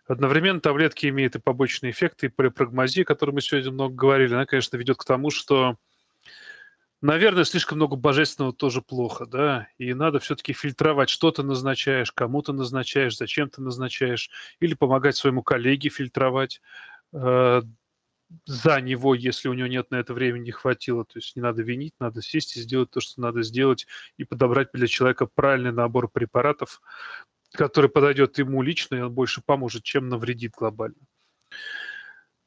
Одновременно таблетки имеют и побочные эффекты, и полипрагмазия, о которой мы сегодня много говорили, она, конечно, ведет к тому, что Наверное, слишком много божественного тоже плохо, да, и надо все-таки фильтровать, что ты назначаешь, кому ты назначаешь, зачем ты назначаешь, или помогать своему коллеге фильтровать э, за него, если у него нет на это времени не хватило. То есть не надо винить, надо сесть и сделать то, что надо сделать, и подобрать для человека правильный набор препаратов, который подойдет ему лично, и он больше поможет, чем навредит глобально.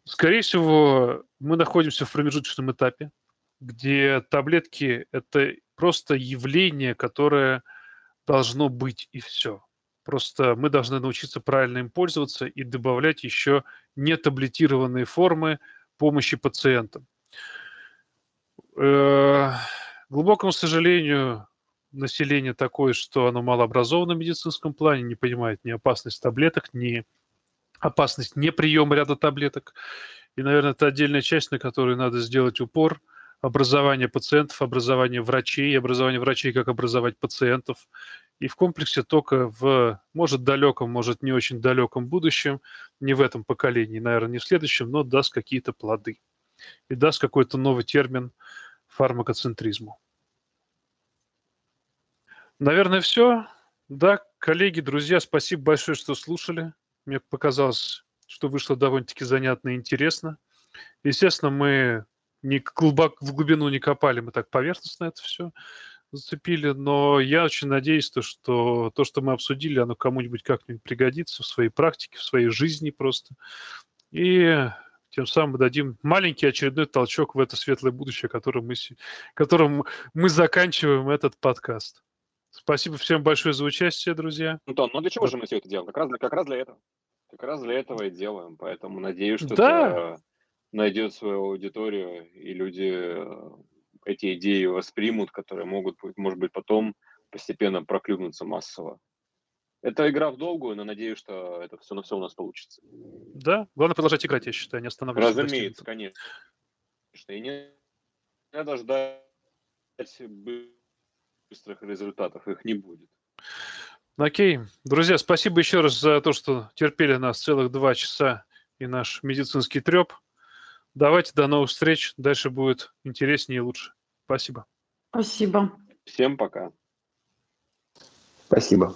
Скорее всего, мы находимся в промежуточном этапе где таблетки – это просто явление, которое должно быть, и все. Просто мы должны научиться правильно им пользоваться и добавлять еще нетаблетированные формы помощи пациентам. Э, глубокому сожалению, население такое, что оно малообразовано в медицинском плане, не понимает ни опасность таблеток, ни опасность неприема ряда таблеток. И, наверное, это отдельная часть, на которую надо сделать упор. Образование пациентов, образование врачей, образование врачей, как образовать пациентов. И в комплексе только в, может, далеком, может, не очень далеком будущем, не в этом поколении, наверное, не в следующем, но даст какие-то плоды. И даст какой-то новый термин фармакоцентризму. Наверное, все. Да, коллеги, друзья, спасибо большое, что слушали. Мне показалось, что вышло довольно-таки занятно и интересно. Естественно, мы не глубоко в глубину не копали, мы так поверхностно это все зацепили, но я очень надеюсь, то, что то, что мы обсудили, оно кому-нибудь как-нибудь пригодится в своей практике, в своей жизни просто. И тем самым дадим маленький очередной толчок в это светлое будущее, которым мы, которым мы заканчиваем этот подкаст. Спасибо всем большое за участие, друзья. Антон, ну для чего же мы все это делаем? Как раз, как раз для этого. Как раз для этого и делаем. Поэтому надеюсь, что да. это найдет свою аудиторию, и люди э, эти идеи воспримут, которые могут, может быть, потом постепенно проклюнуться массово. Это игра в долгую, но надеюсь, что это все на все у нас получится. Да, главное продолжать играть, я считаю, не останавливаться. Разумеется, конечно. И не надо ждать быстрых результатов, их не будет. Окей. Друзья, спасибо еще раз за то, что терпели нас целых два часа и наш медицинский треп. Давайте до новых встреч. Дальше будет интереснее и лучше. Спасибо. Спасибо. Всем пока. Спасибо.